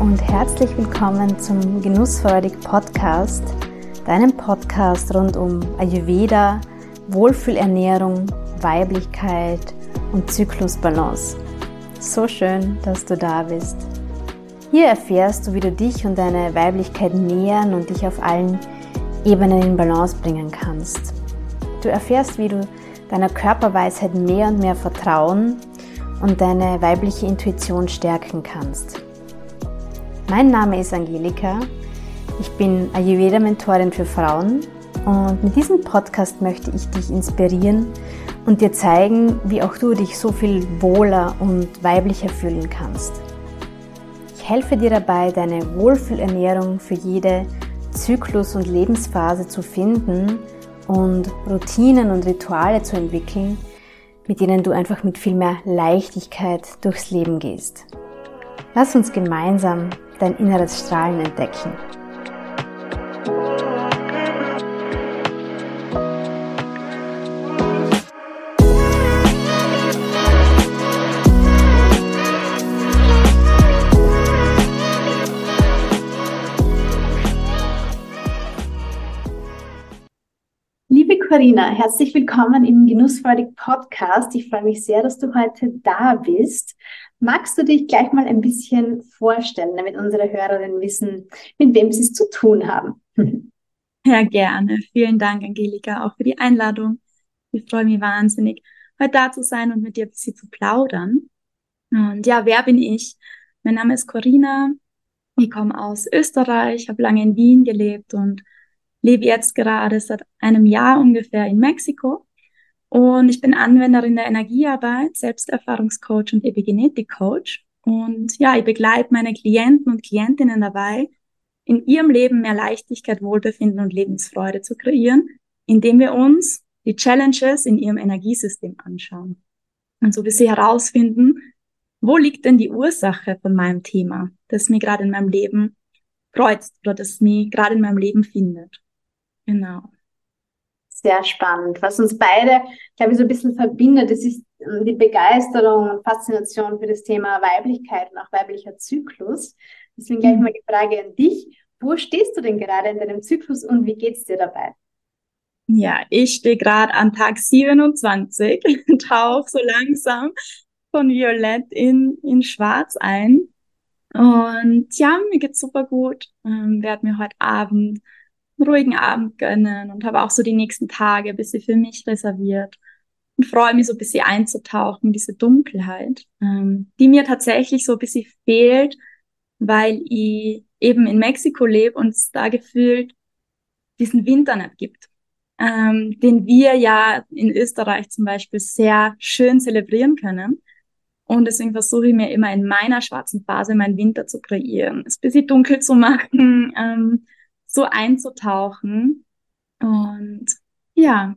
und herzlich willkommen zum Genussfreudig Podcast, deinem Podcast rund um Ayurveda, Wohlfühlernährung, Weiblichkeit und Zyklusbalance. So schön, dass du da bist. Hier erfährst du, wie du dich und deine Weiblichkeit nähern und dich auf allen Ebenen in Balance bringen kannst. Du erfährst, wie du deiner Körperweisheit mehr und mehr vertrauen und deine weibliche Intuition stärken kannst. Mein Name ist Angelika. Ich bin Ayurveda-Mentorin für Frauen und mit diesem Podcast möchte ich dich inspirieren und dir zeigen, wie auch du dich so viel wohler und weiblicher fühlen kannst. Ich helfe dir dabei, deine Wohlfühlernährung für jede Zyklus- und Lebensphase zu finden und Routinen und Rituale zu entwickeln, mit denen du einfach mit viel mehr Leichtigkeit durchs Leben gehst. Lass uns gemeinsam dein inneres Strahlen entdecken. Karina, herzlich willkommen im Genussfreudig Podcast. Ich freue mich sehr, dass du heute da bist. Magst du dich gleich mal ein bisschen vorstellen, damit unsere Hörerinnen wissen, mit wem sie es zu tun haben? Ja, gerne. Vielen Dank, Angelika, auch für die Einladung. Ich freue mich wahnsinnig, heute da zu sein und mit dir ein bisschen zu plaudern. Und ja, wer bin ich? Mein Name ist Corinna. Ich komme aus Österreich, habe lange in Wien gelebt und lebe jetzt gerade seit einem Jahr ungefähr in Mexiko und ich bin Anwenderin der Energiearbeit, Selbsterfahrungscoach und Epigenetik-Coach. Und ja, ich begleite meine Klienten und Klientinnen dabei, in ihrem Leben mehr Leichtigkeit, Wohlbefinden und Lebensfreude zu kreieren, indem wir uns die Challenges in ihrem Energiesystem anschauen. Und so bis sie herausfinden, wo liegt denn die Ursache von meinem Thema, das mir gerade in meinem Leben kreuzt oder das mich gerade in meinem Leben findet. Genau. Sehr spannend. Was uns beide, glaube ich, so ein bisschen verbindet, das ist ähm, die Begeisterung und Faszination für das Thema Weiblichkeit und auch weiblicher Zyklus. Deswegen gleich mhm. mal die Frage an dich. Wo stehst du denn gerade in deinem Zyklus und wie geht's dir dabei? Ja, ich stehe gerade an Tag 27, tauche so langsam von Violett in, in Schwarz ein. Und ja, mir geht's super gut. Ähm, werde mir heute Abend ruhigen Abend gönnen und habe auch so die nächsten Tage ein bisschen für mich reserviert und freue mich so ein bisschen einzutauchen, diese Dunkelheit, ähm, die mir tatsächlich so ein bisschen fehlt, weil ich eben in Mexiko lebe und es da gefühlt diesen Winter nicht gibt, ähm, den wir ja in Österreich zum Beispiel sehr schön zelebrieren können. Und deswegen versuche ich mir immer in meiner schwarzen Phase meinen Winter zu kreieren, es ein bisschen dunkel zu machen, ähm, so einzutauchen. Und ja,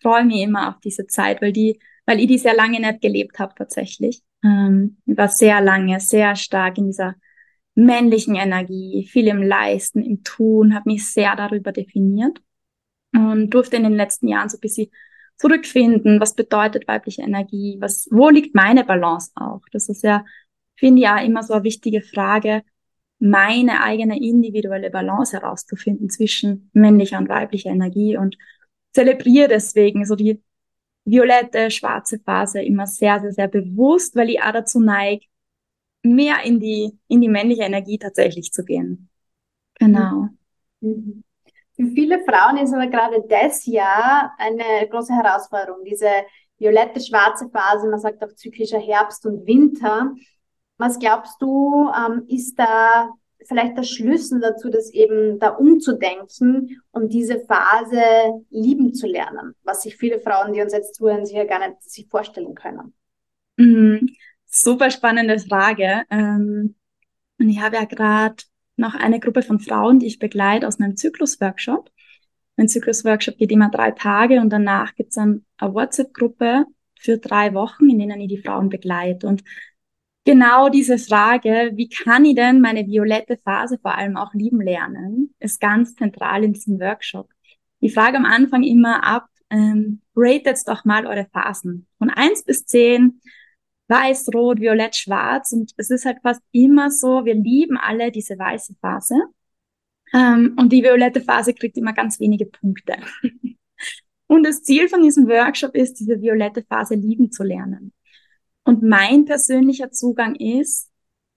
freue mich immer auf diese Zeit, weil die, weil ich die sehr lange nicht gelebt habe tatsächlich. Ähm, war sehr lange, sehr stark in dieser männlichen Energie, viel im Leisten, im Tun, habe mich sehr darüber definiert und durfte in den letzten Jahren so ein bisschen zurückfinden, was bedeutet weibliche Energie, was, wo liegt meine Balance auch? Das ist ja, finde ich ja immer so eine wichtige Frage, meine eigene individuelle Balance herauszufinden zwischen männlicher und weiblicher Energie und zelebriere deswegen so die violette, schwarze Phase immer sehr, sehr, sehr bewusst, weil ich auch dazu neige, mehr in die, in die männliche Energie tatsächlich zu gehen. Genau. Mhm. Für viele Frauen ist aber gerade das Jahr eine große Herausforderung, diese violette, schwarze Phase, man sagt auch zyklischer Herbst und Winter. Was glaubst du, ähm, ist da vielleicht der Schlüssel dazu, das eben da umzudenken und diese Phase lieben zu lernen, was sich viele Frauen, die uns jetzt zuhören, sicher gar nicht sich vorstellen können? Mhm. Super spannende Frage. Ähm, und ich habe ja gerade noch eine Gruppe von Frauen, die ich begleite aus meinem Zyklus-Workshop. Mein Zyklus-Workshop geht immer drei Tage und danach gibt es dann eine WhatsApp-Gruppe für drei Wochen, in denen ich die Frauen begleite. Und genau diese Frage, wie kann ich denn meine violette Phase vor allem auch lieben lernen, ist ganz zentral in diesem Workshop. Ich frage am Anfang immer ab, ähm, ratet doch mal eure Phasen. Von eins bis zehn, weiß, rot, violett, schwarz. Und es ist halt fast immer so, wir lieben alle diese weiße Phase. Ähm, und die violette Phase kriegt immer ganz wenige Punkte. und das Ziel von diesem Workshop ist, diese violette Phase lieben zu lernen. Und mein persönlicher Zugang ist,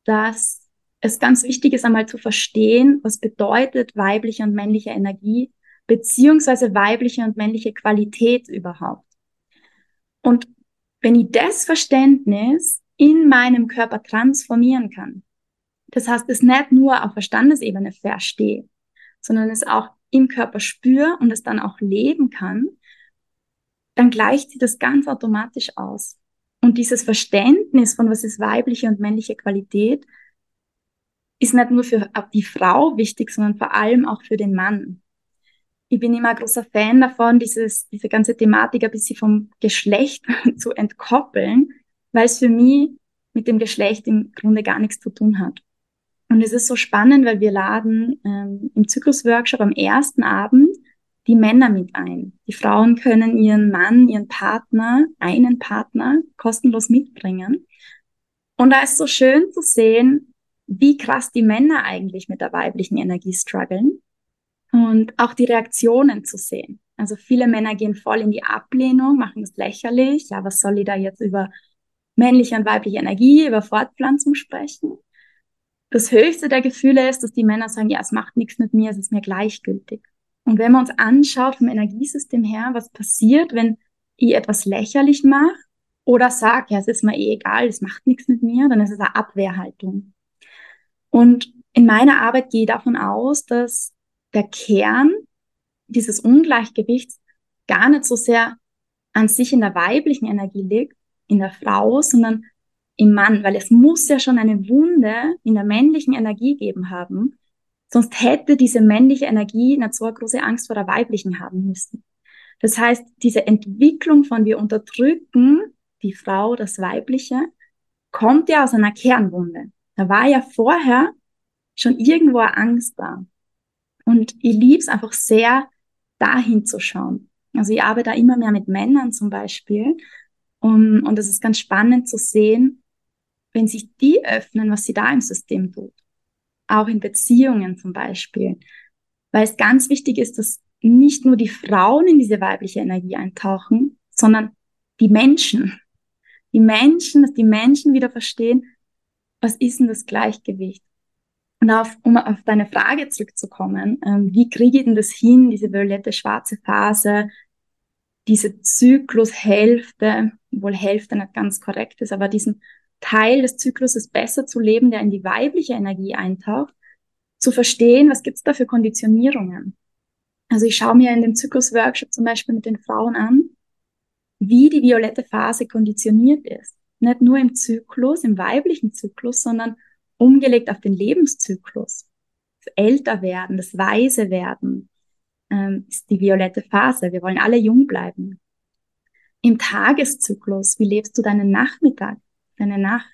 dass es ganz wichtig ist, einmal zu verstehen, was bedeutet weibliche und männliche Energie, beziehungsweise weibliche und männliche Qualität überhaupt. Und wenn ich das Verständnis in meinem Körper transformieren kann, das heißt, es nicht nur auf Verstandesebene verstehe, sondern es auch im Körper spüre und es dann auch leben kann, dann gleicht sich das ganz automatisch aus. Und dieses Verständnis von was ist weibliche und männliche Qualität ist nicht nur für die Frau wichtig, sondern vor allem auch für den Mann. Ich bin immer ein großer Fan davon, dieses, diese ganze Thematik ein bisschen vom Geschlecht zu entkoppeln, weil es für mich mit dem Geschlecht im Grunde gar nichts zu tun hat. Und es ist so spannend, weil wir laden ähm, im Zyklusworkshop am ersten Abend die Männer mit ein. Die Frauen können ihren Mann, ihren Partner, einen Partner kostenlos mitbringen. Und da ist so schön zu sehen, wie krass die Männer eigentlich mit der weiblichen Energie strugglen und auch die Reaktionen zu sehen. Also viele Männer gehen voll in die Ablehnung, machen es lächerlich. Ja, was soll ich da jetzt über männliche und weibliche Energie, über Fortpflanzung sprechen? Das höchste der Gefühle ist, dass die Männer sagen, ja, es macht nichts mit mir, es ist mir gleichgültig. Und wenn man uns anschaut vom Energiesystem her, was passiert, wenn ich etwas lächerlich mache oder sage, ja, es ist mir eh egal, es macht nichts mit mir, dann ist es eine Abwehrhaltung. Und in meiner Arbeit gehe ich davon aus, dass der Kern dieses Ungleichgewichts gar nicht so sehr an sich in der weiblichen Energie liegt, in der Frau, sondern im Mann, weil es muss ja schon eine Wunde in der männlichen Energie geben haben, sonst hätte diese männliche Energie nicht so eine große Angst vor der weiblichen haben müssen. Das heißt, diese Entwicklung von wir unterdrücken die Frau, das Weibliche, kommt ja aus einer Kernwunde. Da war ja vorher schon irgendwo eine Angst da. Und ich liebe es einfach sehr, dahin zu schauen. Also ich arbeite da immer mehr mit Männern zum Beispiel. Und, und es ist ganz spannend zu sehen, wenn sich die öffnen, was sie da im System tut. Auch in Beziehungen zum Beispiel. Weil es ganz wichtig ist, dass nicht nur die Frauen in diese weibliche Energie eintauchen, sondern die Menschen. Die Menschen, dass die Menschen wieder verstehen, was ist denn das Gleichgewicht? Und auf, um auf deine Frage zurückzukommen, ähm, wie kriege ich denn das hin, diese violette schwarze Phase, diese Zyklushälfte, wohl Hälfte nicht ganz korrekt ist, aber diesen Teil des Zykluses besser zu leben, der in die weibliche Energie eintaucht, zu verstehen, was gibt's da für Konditionierungen. Also ich schaue mir in dem Zyklusworkshop zum Beispiel mit den Frauen an, wie die violette Phase konditioniert ist nicht nur im Zyklus, im weiblichen Zyklus, sondern umgelegt auf den Lebenszyklus. Das Älterwerden, das Weise werden ähm, ist die violette Phase. Wir wollen alle jung bleiben. Im Tageszyklus, wie lebst du deinen Nachmittag, deine Nacht?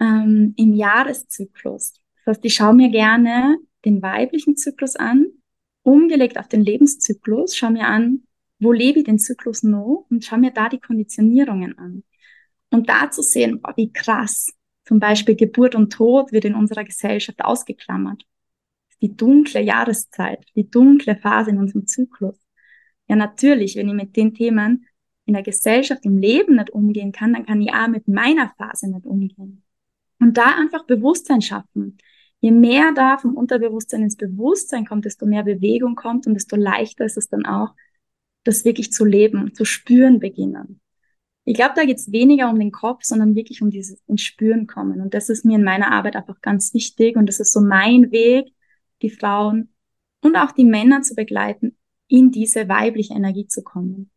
Ähm, Im Jahreszyklus. Das heißt, ich schaue mir gerne den weiblichen Zyklus an, umgelegt auf den Lebenszyklus, schau mir an, wo lebe ich den Zyklus noch und schau mir da die Konditionierungen an. Und da zu sehen, boah, wie krass, zum Beispiel Geburt und Tod wird in unserer Gesellschaft ausgeklammert. Die dunkle Jahreszeit, die dunkle Phase in unserem Zyklus. Ja, natürlich, wenn ich mit den Themen in der Gesellschaft, im Leben nicht umgehen kann, dann kann ich auch mit meiner Phase nicht umgehen. Und da einfach Bewusstsein schaffen. Je mehr da vom Unterbewusstsein ins Bewusstsein kommt, desto mehr Bewegung kommt und desto leichter ist es dann auch, das wirklich zu leben, zu spüren beginnen. Ich glaube, da geht es weniger um den Kopf, sondern wirklich um dieses ins Spüren kommen. Und das ist mir in meiner Arbeit einfach ganz wichtig. Und das ist so mein Weg, die Frauen und auch die Männer zu begleiten, in diese weibliche Energie zu kommen.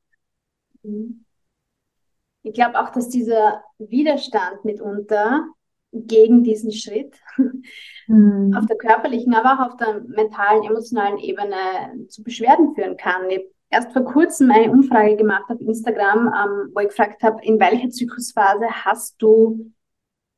Ich glaube auch, dass dieser Widerstand mitunter gegen diesen Schritt mhm. auf der körperlichen, aber auch auf der mentalen, emotionalen Ebene zu Beschwerden führen kann. Ich erst vor kurzem eine Umfrage gemacht auf Instagram, ähm, wo ich gefragt habe, in welcher Zyklusphase hast du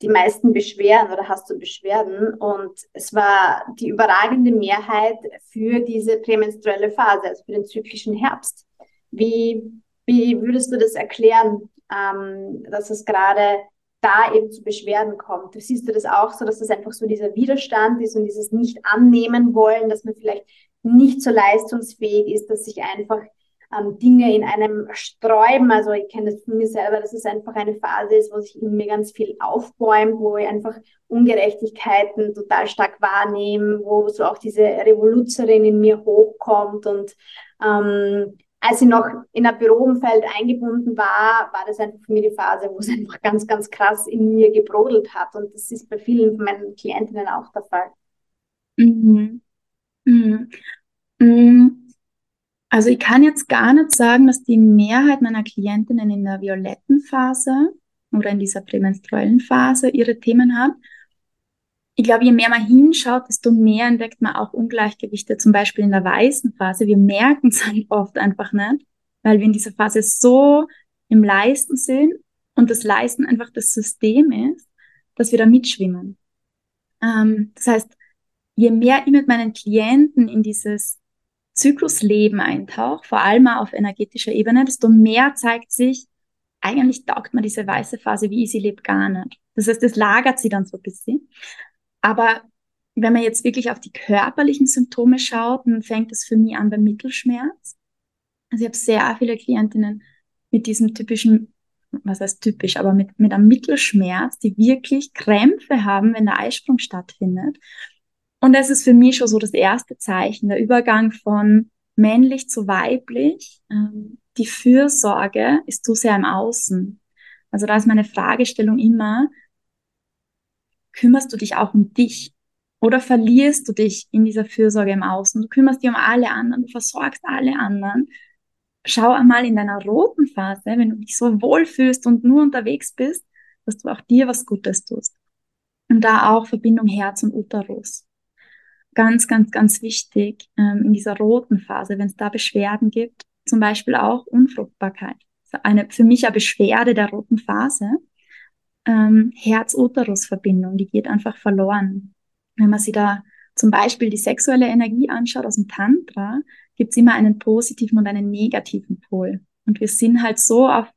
die meisten Beschwerden oder hast du Beschwerden? Und es war die überragende Mehrheit für diese prämenstruelle Phase, also für den zyklischen Herbst. Wie, wie würdest du das erklären? ähm, dass es gerade da eben zu Beschwerden kommt. Siehst du das auch so, dass das einfach so dieser Widerstand ist und dieses nicht annehmen wollen, dass man vielleicht nicht so leistungsfähig ist, dass sich einfach ähm, Dinge in einem sträuben. Also ich kenne das von mir selber, dass es einfach eine Phase ist, wo sich in mir ganz viel aufbäumt, wo ich einfach Ungerechtigkeiten total stark wahrnehme, wo so auch diese Revoluzerin in mir hochkommt und ähm, als ich noch in ein Büroumfeld eingebunden war, war das einfach für mich die Phase, wo es einfach ganz, ganz krass in mir gebrodelt hat. Und das ist bei vielen von meinen Klientinnen auch der Fall. Mhm. Mhm. Mhm. Also ich kann jetzt gar nicht sagen, dass die Mehrheit meiner Klientinnen in der violetten Phase oder in dieser prämenstruellen Phase ihre Themen hat ich glaube, je mehr man hinschaut, desto mehr entdeckt man auch Ungleichgewichte, zum Beispiel in der weißen Phase. Wir merken es halt oft einfach nicht, weil wir in dieser Phase so im Leisten sind und das Leisten einfach das System ist, dass wir da mitschwimmen. Ähm, das heißt, je mehr ich mit meinen Klienten in dieses Zyklusleben eintauche, vor allem auf energetischer Ebene, desto mehr zeigt sich, eigentlich taugt man diese weiße Phase, wie ich sie lebe, gar nicht. Das heißt, das lagert sie dann so ein bisschen. Aber wenn man jetzt wirklich auf die körperlichen Symptome schaut, dann fängt es für mich an beim Mittelschmerz. Also ich habe sehr viele Klientinnen mit diesem typischen, was heißt typisch, aber mit, mit einem Mittelschmerz, die wirklich Krämpfe haben, wenn der Eisprung stattfindet. Und das ist für mich schon so das erste Zeichen, der Übergang von männlich zu weiblich. Ähm, die Fürsorge ist zu sehr im Außen. Also da ist meine Fragestellung immer, kümmerst du dich auch um dich? Oder verlierst du dich in dieser Fürsorge im Außen? Du kümmerst dich um alle anderen, du versorgst alle anderen. Schau einmal in deiner roten Phase, wenn du dich so wohl fühlst und nur unterwegs bist, dass du auch dir was Gutes tust. Und da auch Verbindung Herz und Uterus. Ganz, ganz, ganz wichtig ähm, in dieser roten Phase, wenn es da Beschwerden gibt, zum Beispiel auch Unfruchtbarkeit. Eine für mich eine Beschwerde der roten Phase ähm, Herz-Uterus-Verbindung, die geht einfach verloren. Wenn man sich da zum Beispiel die sexuelle Energie anschaut aus dem Tantra, gibt's immer einen positiven und einen negativen Pol. Und wir sind halt so auf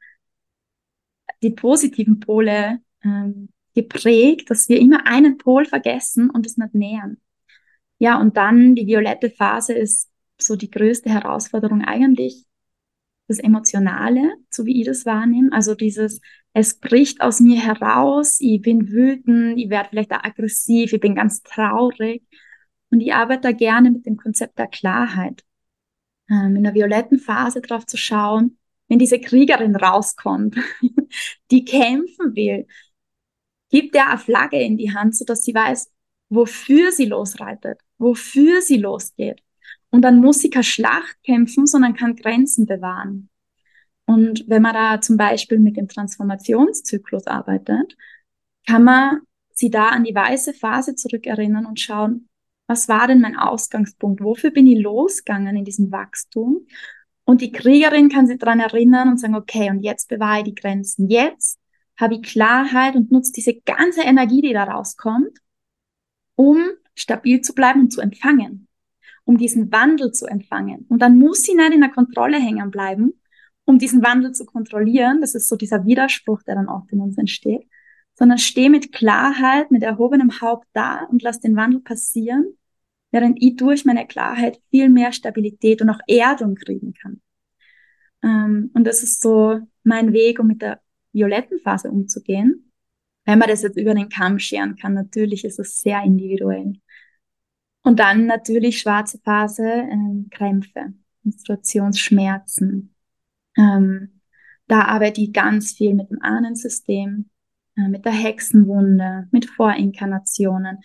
die positiven Pole ähm, geprägt, dass wir immer einen Pol vergessen und es nicht nähern. Ja, und dann die violette Phase ist so die größte Herausforderung eigentlich das Emotionale, so wie ich das wahrnehme. Also dieses, es bricht aus mir heraus, ich bin wütend, ich werde vielleicht auch aggressiv, ich bin ganz traurig. Und ich arbeite da gerne mit dem Konzept der Klarheit. Ähm, in der violetten Phase drauf zu schauen, wenn diese Kriegerin rauskommt, die kämpfen will, gibt der eine Flagge in die Hand, so dass sie weiß, wofür sie losreitet, wofür sie losgeht. Und dann muss sie keine Schlacht kämpfen, sondern kann Grenzen bewahren. Und wenn man da zum Beispiel mit dem Transformationszyklus arbeitet, kann man sie da an die weiße Phase zurückerinnern und schauen, was war denn mein Ausgangspunkt? Wofür bin ich losgegangen in diesem Wachstum? Und die Kriegerin kann sich daran erinnern und sagen, okay, und jetzt bewahre ich die Grenzen. Jetzt habe ich Klarheit und nutze diese ganze Energie, die da rauskommt, um stabil zu bleiben und zu empfangen um diesen Wandel zu empfangen. Und dann muss sie nicht in der Kontrolle hängen bleiben, um diesen Wandel zu kontrollieren. Das ist so dieser Widerspruch, der dann oft in uns entsteht. Sondern steh mit Klarheit, mit erhobenem Haupt da und lass den Wandel passieren, während ich durch meine Klarheit viel mehr Stabilität und auch Erdung kriegen kann. Ähm, und das ist so mein Weg, um mit der violetten Phase umzugehen. Wenn man das jetzt über den Kamm scheren kann, natürlich ist es sehr individuell. Und dann natürlich schwarze Phase, ähm, Krämpfe, Menstruationsschmerzen. Ähm, da arbeite ich ganz viel mit dem Ahnensystem, äh, mit der Hexenwunde, mit Vorinkarnationen,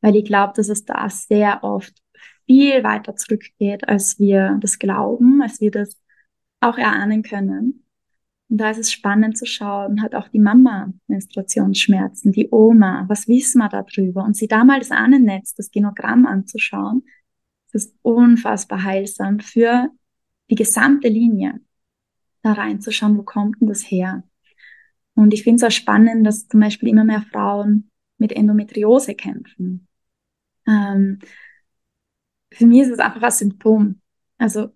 weil ich glaube, dass es da sehr oft viel weiter zurückgeht, als wir das glauben, als wir das auch erahnen können. Und da ist es spannend zu schauen, hat auch die Mama Menstruationsschmerzen, die Oma, was wissen wir darüber? Und sie da mal das Ahnennetz, das Genogramm anzuschauen, das ist unfassbar heilsam für die gesamte Linie. Da reinzuschauen, wo kommt denn das her? Und ich finde es auch spannend, dass zum Beispiel immer mehr Frauen mit Endometriose kämpfen. Ähm, für mich ist es einfach ein Symptom. Also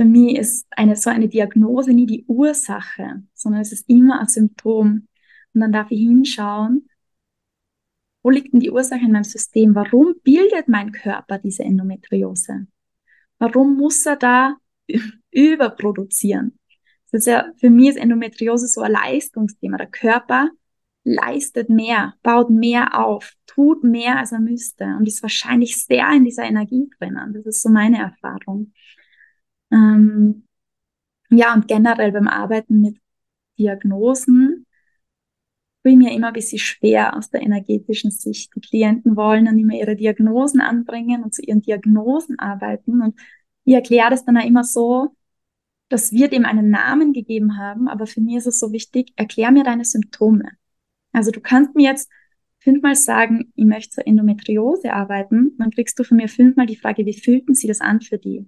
für mich ist eine so eine Diagnose nie die Ursache, sondern es ist immer ein Symptom. Und dann darf ich hinschauen, wo liegt denn die Ursache in meinem System? Warum bildet mein Körper diese Endometriose? Warum muss er da überproduzieren? Das ist ja, für mich ist Endometriose so ein Leistungsthema. Der Körper leistet mehr, baut mehr auf, tut mehr, als er müsste und ist wahrscheinlich sehr in dieser Energie drinnen. Das ist so meine Erfahrung. Ähm, ja, und generell beim Arbeiten mit Diagnosen tue ich mir immer ein bisschen schwer aus der energetischen Sicht. Die Klienten wollen dann immer ihre Diagnosen anbringen und zu ihren Diagnosen arbeiten. Und ich erkläre das dann auch immer so, dass wir dem einen Namen gegeben haben, aber für mich ist es so wichtig, erklär mir deine Symptome. Also du kannst mir jetzt fünfmal sagen, ich möchte zur Endometriose arbeiten, dann kriegst du von mir fünfmal die Frage, wie fühlten sie das an für die?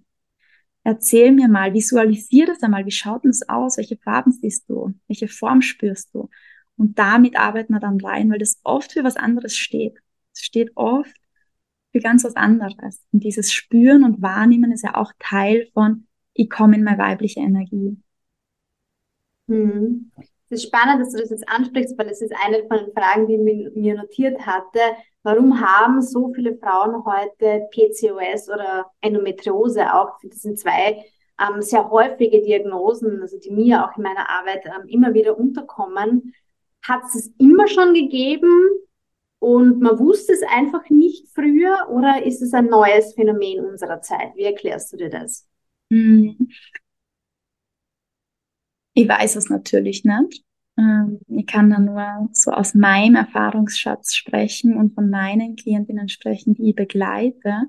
Erzähl mir mal, visualisier das einmal, wie schaut denn das aus, welche Farben siehst du, welche Form spürst du? Und damit arbeiten wir dann rein, weil das oft für was anderes steht. Es steht oft für ganz was anderes. Und dieses Spüren und Wahrnehmen ist ja auch Teil von, ich komme in meine weibliche Energie. Hm. Es ist spannend, dass du das jetzt ansprichst, weil es ist eine von den Fragen, die ich mir notiert hatte. Warum haben so viele Frauen heute PCOS oder Endometriose auch? Das sind zwei ähm, sehr häufige Diagnosen, also die mir auch in meiner Arbeit ähm, immer wieder unterkommen. Hat es immer schon gegeben und man wusste es einfach nicht früher oder ist es ein neues Phänomen unserer Zeit? Wie erklärst du dir das? Hm. Ich weiß es natürlich nicht. Ähm, ich kann da nur so aus meinem Erfahrungsschatz sprechen und von meinen Klientinnen sprechen, die ich begleite.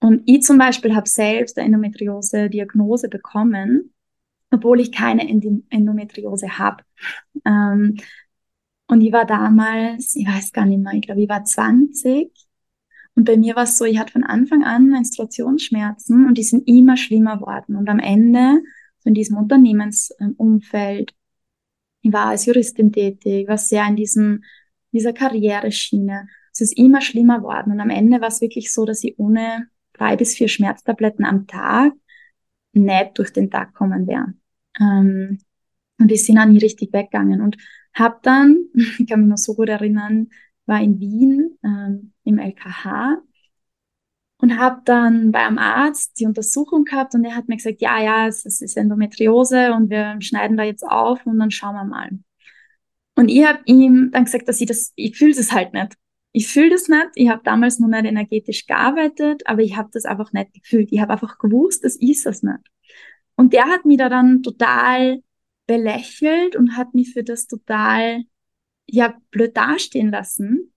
Und ich zum Beispiel habe selbst eine Endometriose-Diagnose bekommen, obwohl ich keine Endometriose habe. Ähm, und ich war damals, ich weiß gar nicht mehr, ich glaube, ich war 20. Und bei mir war es so, ich hatte von Anfang an Menstruationsschmerzen und die sind immer schlimmer worden. Und am Ende in diesem Unternehmensumfeld. Ich war als Juristin tätig, war sehr in diesem, dieser Karriereschiene. Es ist immer schlimmer worden. Und am Ende war es wirklich so, dass ich ohne drei bis vier Schmerztabletten am Tag nicht durch den Tag kommen wäre. Ähm, und die sind auch nie richtig weggegangen. Und habe dann, ich kann mich noch so gut erinnern, war in Wien ähm, im LKH und habe dann bei einem Arzt die Untersuchung gehabt und er hat mir gesagt, ja, ja, es, es ist Endometriose und wir schneiden da jetzt auf und dann schauen wir mal. Und ich habe ihm dann gesagt, dass ich das, ich fühle das halt nicht. Ich fühle das nicht. Ich habe damals nur nicht energetisch gearbeitet, aber ich habe das einfach nicht gefühlt. Ich habe einfach gewusst, das ist es nicht. Und der hat mich da dann total belächelt und hat mich für das total, ja, blöd dastehen lassen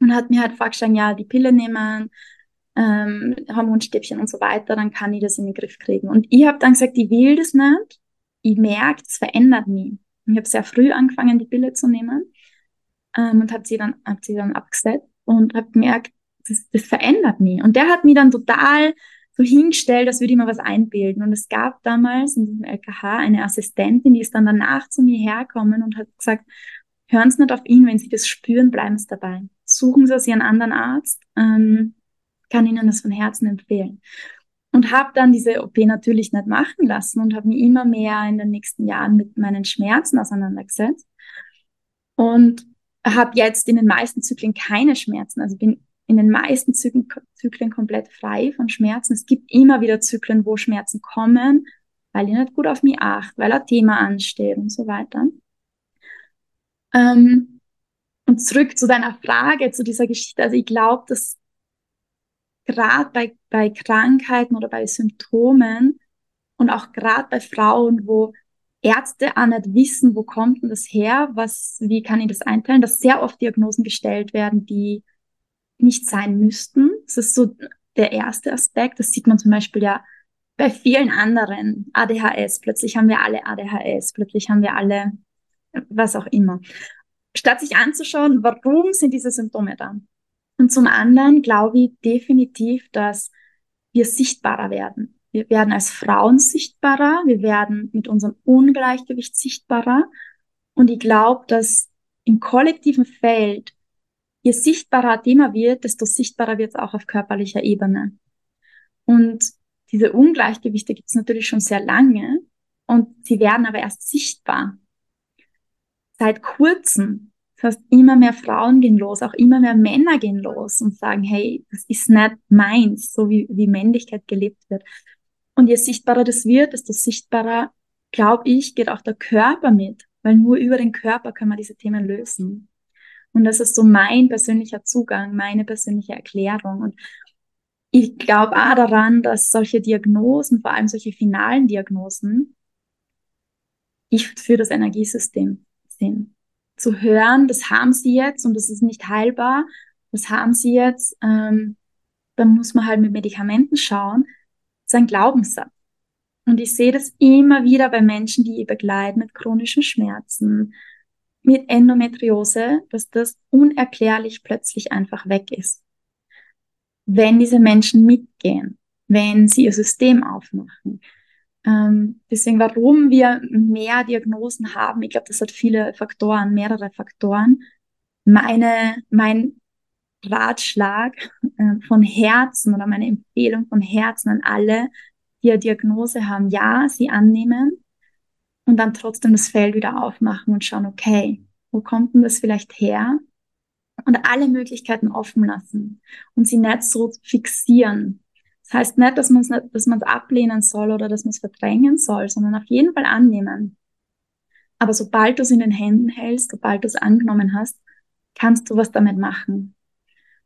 und hat mir halt vorgeschlagen, ja, die Pille nehmen, ähm, Hormonstäbchen und so weiter, dann kann ich das in den Griff kriegen. Und ich habe dann gesagt, ich will das nicht. Ich merke, es verändert mich. Ich habe sehr früh angefangen, die Pille zu nehmen ähm, und habe sie dann, hab sie dann abgesetzt und habe gemerkt, das, das verändert mich. Und der hat mich dann total so hingestellt, als würde ich mir was einbilden. Und es gab damals in diesem LKH eine Assistentin, die ist dann danach zu mir hergekommen und hat gesagt, hören Sie nicht auf ihn, wenn Sie das spüren, bleiben Sie dabei. Suchen Sie sich einen anderen Arzt. Ähm, kann Ihnen das von Herzen empfehlen. Und habe dann diese OP natürlich nicht machen lassen und habe mich immer mehr in den nächsten Jahren mit meinen Schmerzen auseinandergesetzt. Und habe jetzt in den meisten Zyklen keine Schmerzen. Also bin in den meisten Zyklen, Zyklen komplett frei von Schmerzen. Es gibt immer wieder Zyklen, wo Schmerzen kommen, weil ich nicht gut auf mich achte, weil ein Thema ansteht und so weiter. Ähm, und zurück zu deiner Frage, zu dieser Geschichte. Also ich glaube, dass gerade bei, bei Krankheiten oder bei Symptomen und auch gerade bei Frauen, wo Ärzte auch nicht wissen, wo kommt denn das her, was, wie kann ich das einteilen, dass sehr oft Diagnosen gestellt werden, die nicht sein müssten. Das ist so der erste Aspekt. Das sieht man zum Beispiel ja bei vielen anderen. ADHS, plötzlich haben wir alle ADHS, plötzlich haben wir alle was auch immer. Statt sich anzuschauen, warum sind diese Symptome da? Und zum anderen glaube ich definitiv, dass wir sichtbarer werden. Wir werden als Frauen sichtbarer, wir werden mit unserem Ungleichgewicht sichtbarer. Und ich glaube, dass im kollektiven Feld, je sichtbarer Thema wird, desto sichtbarer wird es auch auf körperlicher Ebene. Und diese Ungleichgewichte gibt es natürlich schon sehr lange und sie werden aber erst sichtbar. Seit kurzem. Das heißt, immer mehr Frauen gehen los, auch immer mehr Männer gehen los und sagen, hey, das ist nicht meins, so wie, wie Männlichkeit gelebt wird. Und je sichtbarer das wird, desto sichtbarer, glaube ich, geht auch der Körper mit, weil nur über den Körper können wir diese Themen lösen. Und das ist so mein persönlicher Zugang, meine persönliche Erklärung. Und ich glaube auch daran, dass solche Diagnosen, vor allem solche finalen Diagnosen, ich für das Energiesystem sind. Zu hören, das haben sie jetzt und das ist nicht heilbar, das haben sie jetzt, ähm, dann muss man halt mit Medikamenten schauen, das ist ein Glaubenssatz. Und ich sehe das immer wieder bei Menschen, die ich begleite mit chronischen Schmerzen, mit Endometriose, dass das unerklärlich plötzlich einfach weg ist wenn diese Menschen mitgehen, wenn sie ihr System aufmachen. Ähm, deswegen, warum wir mehr Diagnosen haben, ich glaube, das hat viele Faktoren, mehrere Faktoren. Meine, mein Ratschlag äh, von Herzen oder meine Empfehlung von Herzen an alle, die eine Diagnose haben, ja, sie annehmen und dann trotzdem das Feld wieder aufmachen und schauen, okay, wo kommt denn das vielleicht her? und alle Möglichkeiten offen lassen und sie nicht so fixieren. Das heißt nicht, dass man es ablehnen soll oder dass man es verdrängen soll, sondern auf jeden Fall annehmen. Aber sobald du es in den Händen hältst, sobald du es angenommen hast, kannst du was damit machen.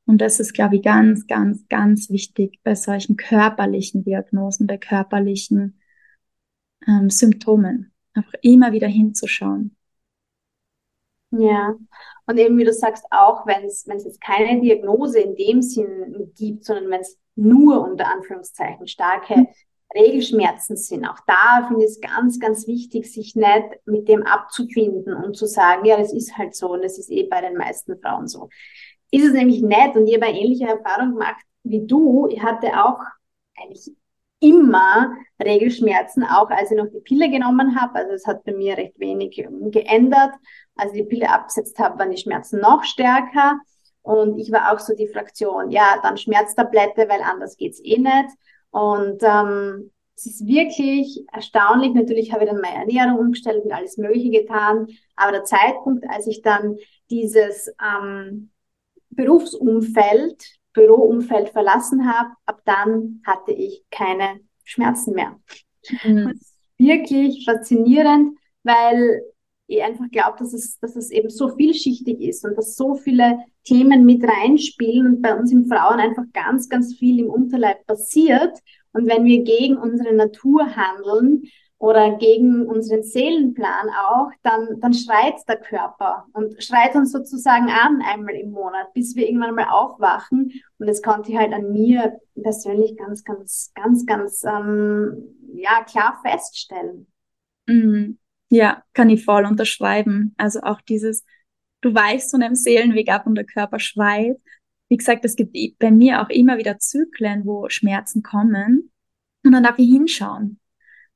Und das ist, glaube ich, ganz, ganz, ganz wichtig bei solchen körperlichen Diagnosen, bei körperlichen ähm, Symptomen. Einfach immer wieder hinzuschauen. Ja, und eben wie du sagst, auch wenn es jetzt keine Diagnose in dem Sinn gibt, sondern wenn es nur unter Anführungszeichen starke mhm. Regelschmerzen sind, auch da finde ich es ganz, ganz wichtig, sich nicht mit dem abzufinden und zu sagen, ja, das ist halt so und das ist eh bei den meisten Frauen so. Ist es nämlich nett und ich habe ähnliche Erfahrung gemacht wie du. Ich hatte auch eigentlich immer Regelschmerzen, auch als ich noch die Pille genommen habe. Also es hat bei mir recht wenig geändert. Als ich die Pille abgesetzt habe, waren die Schmerzen noch stärker. Und ich war auch so die Fraktion, ja, dann Schmerztablette, weil anders geht's eh nicht. Und ähm, es ist wirklich erstaunlich. Natürlich habe ich dann meine Ernährung umgestellt und alles Mögliche getan. Aber der Zeitpunkt, als ich dann dieses ähm, Berufsumfeld Büroumfeld verlassen habe, ab dann hatte ich keine Schmerzen mehr. Mhm. Das ist wirklich faszinierend, weil ich einfach glaube, dass es, dass es eben so vielschichtig ist und dass so viele Themen mit reinspielen und bei uns im Frauen einfach ganz, ganz viel im Unterleib passiert. Und wenn wir gegen unsere Natur handeln, oder gegen unseren Seelenplan auch, dann, dann schreit der Körper und schreit uns sozusagen an einmal im Monat, bis wir irgendwann mal aufwachen. Und das konnte ich halt an mir persönlich ganz, ganz, ganz, ganz ähm, ja, klar feststellen. Mhm. Ja, kann ich voll unterschreiben. Also auch dieses, du weichst von einem Seelenweg ab und der Körper schreit. Wie gesagt, es gibt bei mir auch immer wieder Zyklen, wo Schmerzen kommen. Und dann darf ich hinschauen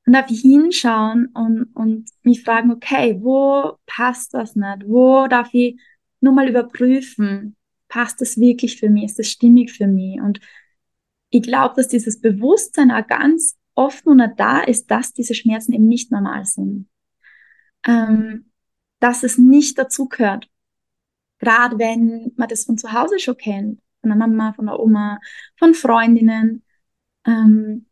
und darf ich hinschauen und, und mich fragen, okay, wo passt das nicht? Wo darf ich nur mal überprüfen, passt das wirklich für mich? Ist das stimmig für mich? Und ich glaube, dass dieses Bewusstsein auch ganz offen und da ist, dass diese Schmerzen eben nicht normal sind. Ähm, dass es nicht dazugehört. Gerade wenn man das von zu Hause schon kennt, von der Mama, von der Oma, von Freundinnen. Ähm,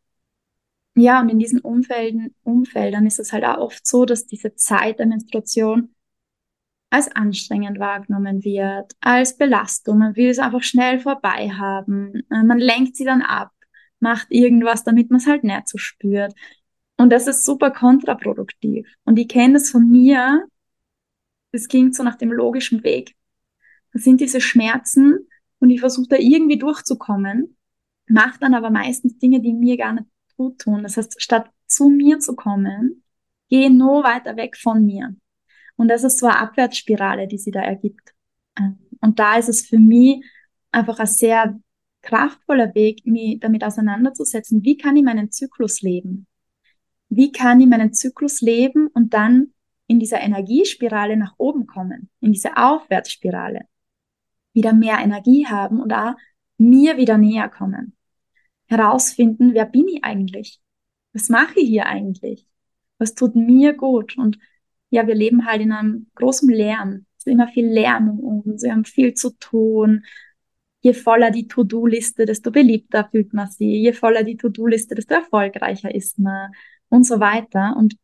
ja, und in diesen Umfelden, Umfeldern ist es halt auch oft so, dass diese Zeit der Menstruation als anstrengend wahrgenommen wird, als Belastung. Man will es einfach schnell vorbei haben. Äh, man lenkt sie dann ab, macht irgendwas, damit man es halt nicht so spürt. Und das ist super kontraproduktiv. Und ich kenne das von mir. Das klingt so nach dem logischen Weg. Das sind diese Schmerzen und ich versuche da irgendwie durchzukommen, mache dann aber meistens Dinge, die mir gar nicht gut tun. Das heißt, statt zu mir zu kommen, gehe nur weiter weg von mir. Und das ist so eine Abwärtsspirale, die sie da ergibt. Ähm, und da ist es für mich einfach ein sehr kraftvoller Weg, mich damit auseinanderzusetzen, wie kann ich meinen Zyklus leben? Wie kann ich meinen Zyklus leben und dann in dieser Energiespirale nach oben kommen, in diese Aufwärtsspirale, wieder mehr Energie haben und auch mir wieder näher kommen. herausfinden, wer bin ich eigentlich? Was mache ich hier eigentlich? Was tut mir gut? Und ja, wir leben halt in einem großen Lärm. Es ist immer viel Lärm um uns. Wir haben viel zu tun. Je voller die To-Do-Liste, desto beliebter fühlt man sie. Je voller die To-Do-Liste, desto erfolgreicher ist man und so weiter. Und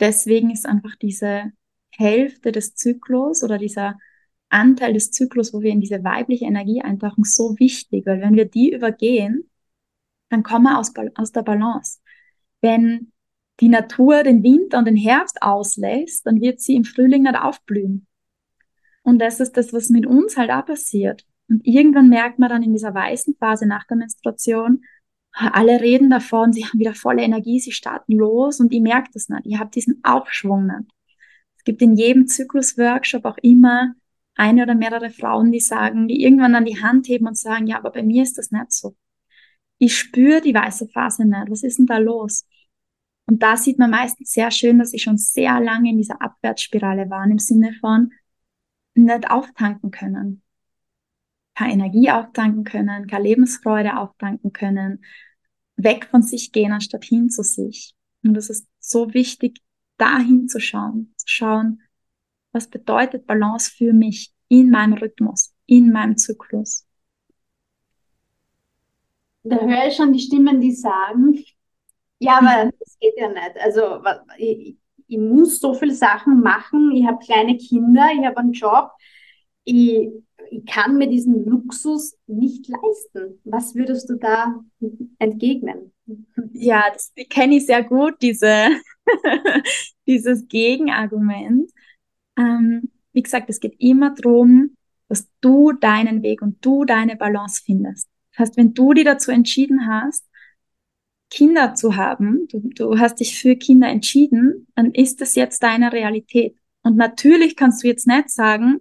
deswegen ist einfach diese Hälfte des Zyklus oder dieser Anteil des Zyklus, wo wir in diese weibliche Energie eintauchen, so wichtig, weil wenn wir die übergehen, dann kommen wir aus, aus der Balance. Wenn die Natur den Winter und den Herbst auslässt, dann wird sie im Frühling nicht aufblühen. Und das ist das, was mit uns halt auch passiert. Und irgendwann merkt man dann in dieser weißen Phase nach der Menstruation, alle reden davon, sie haben wieder volle Energie, sie starten los und ich merke das nicht. Ich habe diesen Aufschwung nicht. Es gibt in jedem Zyklusworkshop auch immer eine oder mehrere Frauen, die sagen, die irgendwann an die Hand heben und sagen, ja, aber bei mir ist das nicht so. Ich spüre die weiße Phase nicht. Was ist denn da los? Und da sieht man meistens sehr schön, dass ich schon sehr lange in dieser Abwärtsspirale war, im Sinne von nicht auftanken können. Keine Energie auftanken können, keine Lebensfreude auftanken können, weg von sich gehen, anstatt hin zu sich. Und es ist so wichtig, da hinzuschauen, zu schauen, was bedeutet Balance für mich in meinem Rhythmus, in meinem Zyklus. Da höre ich schon die Stimmen, die sagen, ja, aber das geht ja nicht. Also ich, ich muss so viele Sachen machen, ich habe kleine Kinder, ich habe einen Job, ich, ich kann mir diesen Luxus nicht leisten. Was würdest du da entgegnen? Ja, das kenne ich sehr gut, diese, dieses Gegenargument. Ähm, wie gesagt, es geht immer darum, dass du deinen Weg und du deine Balance findest. Das heißt, wenn du dich dazu entschieden hast, Kinder zu haben, du, du hast dich für Kinder entschieden, dann ist das jetzt deine Realität. Und natürlich kannst du jetzt nicht sagen,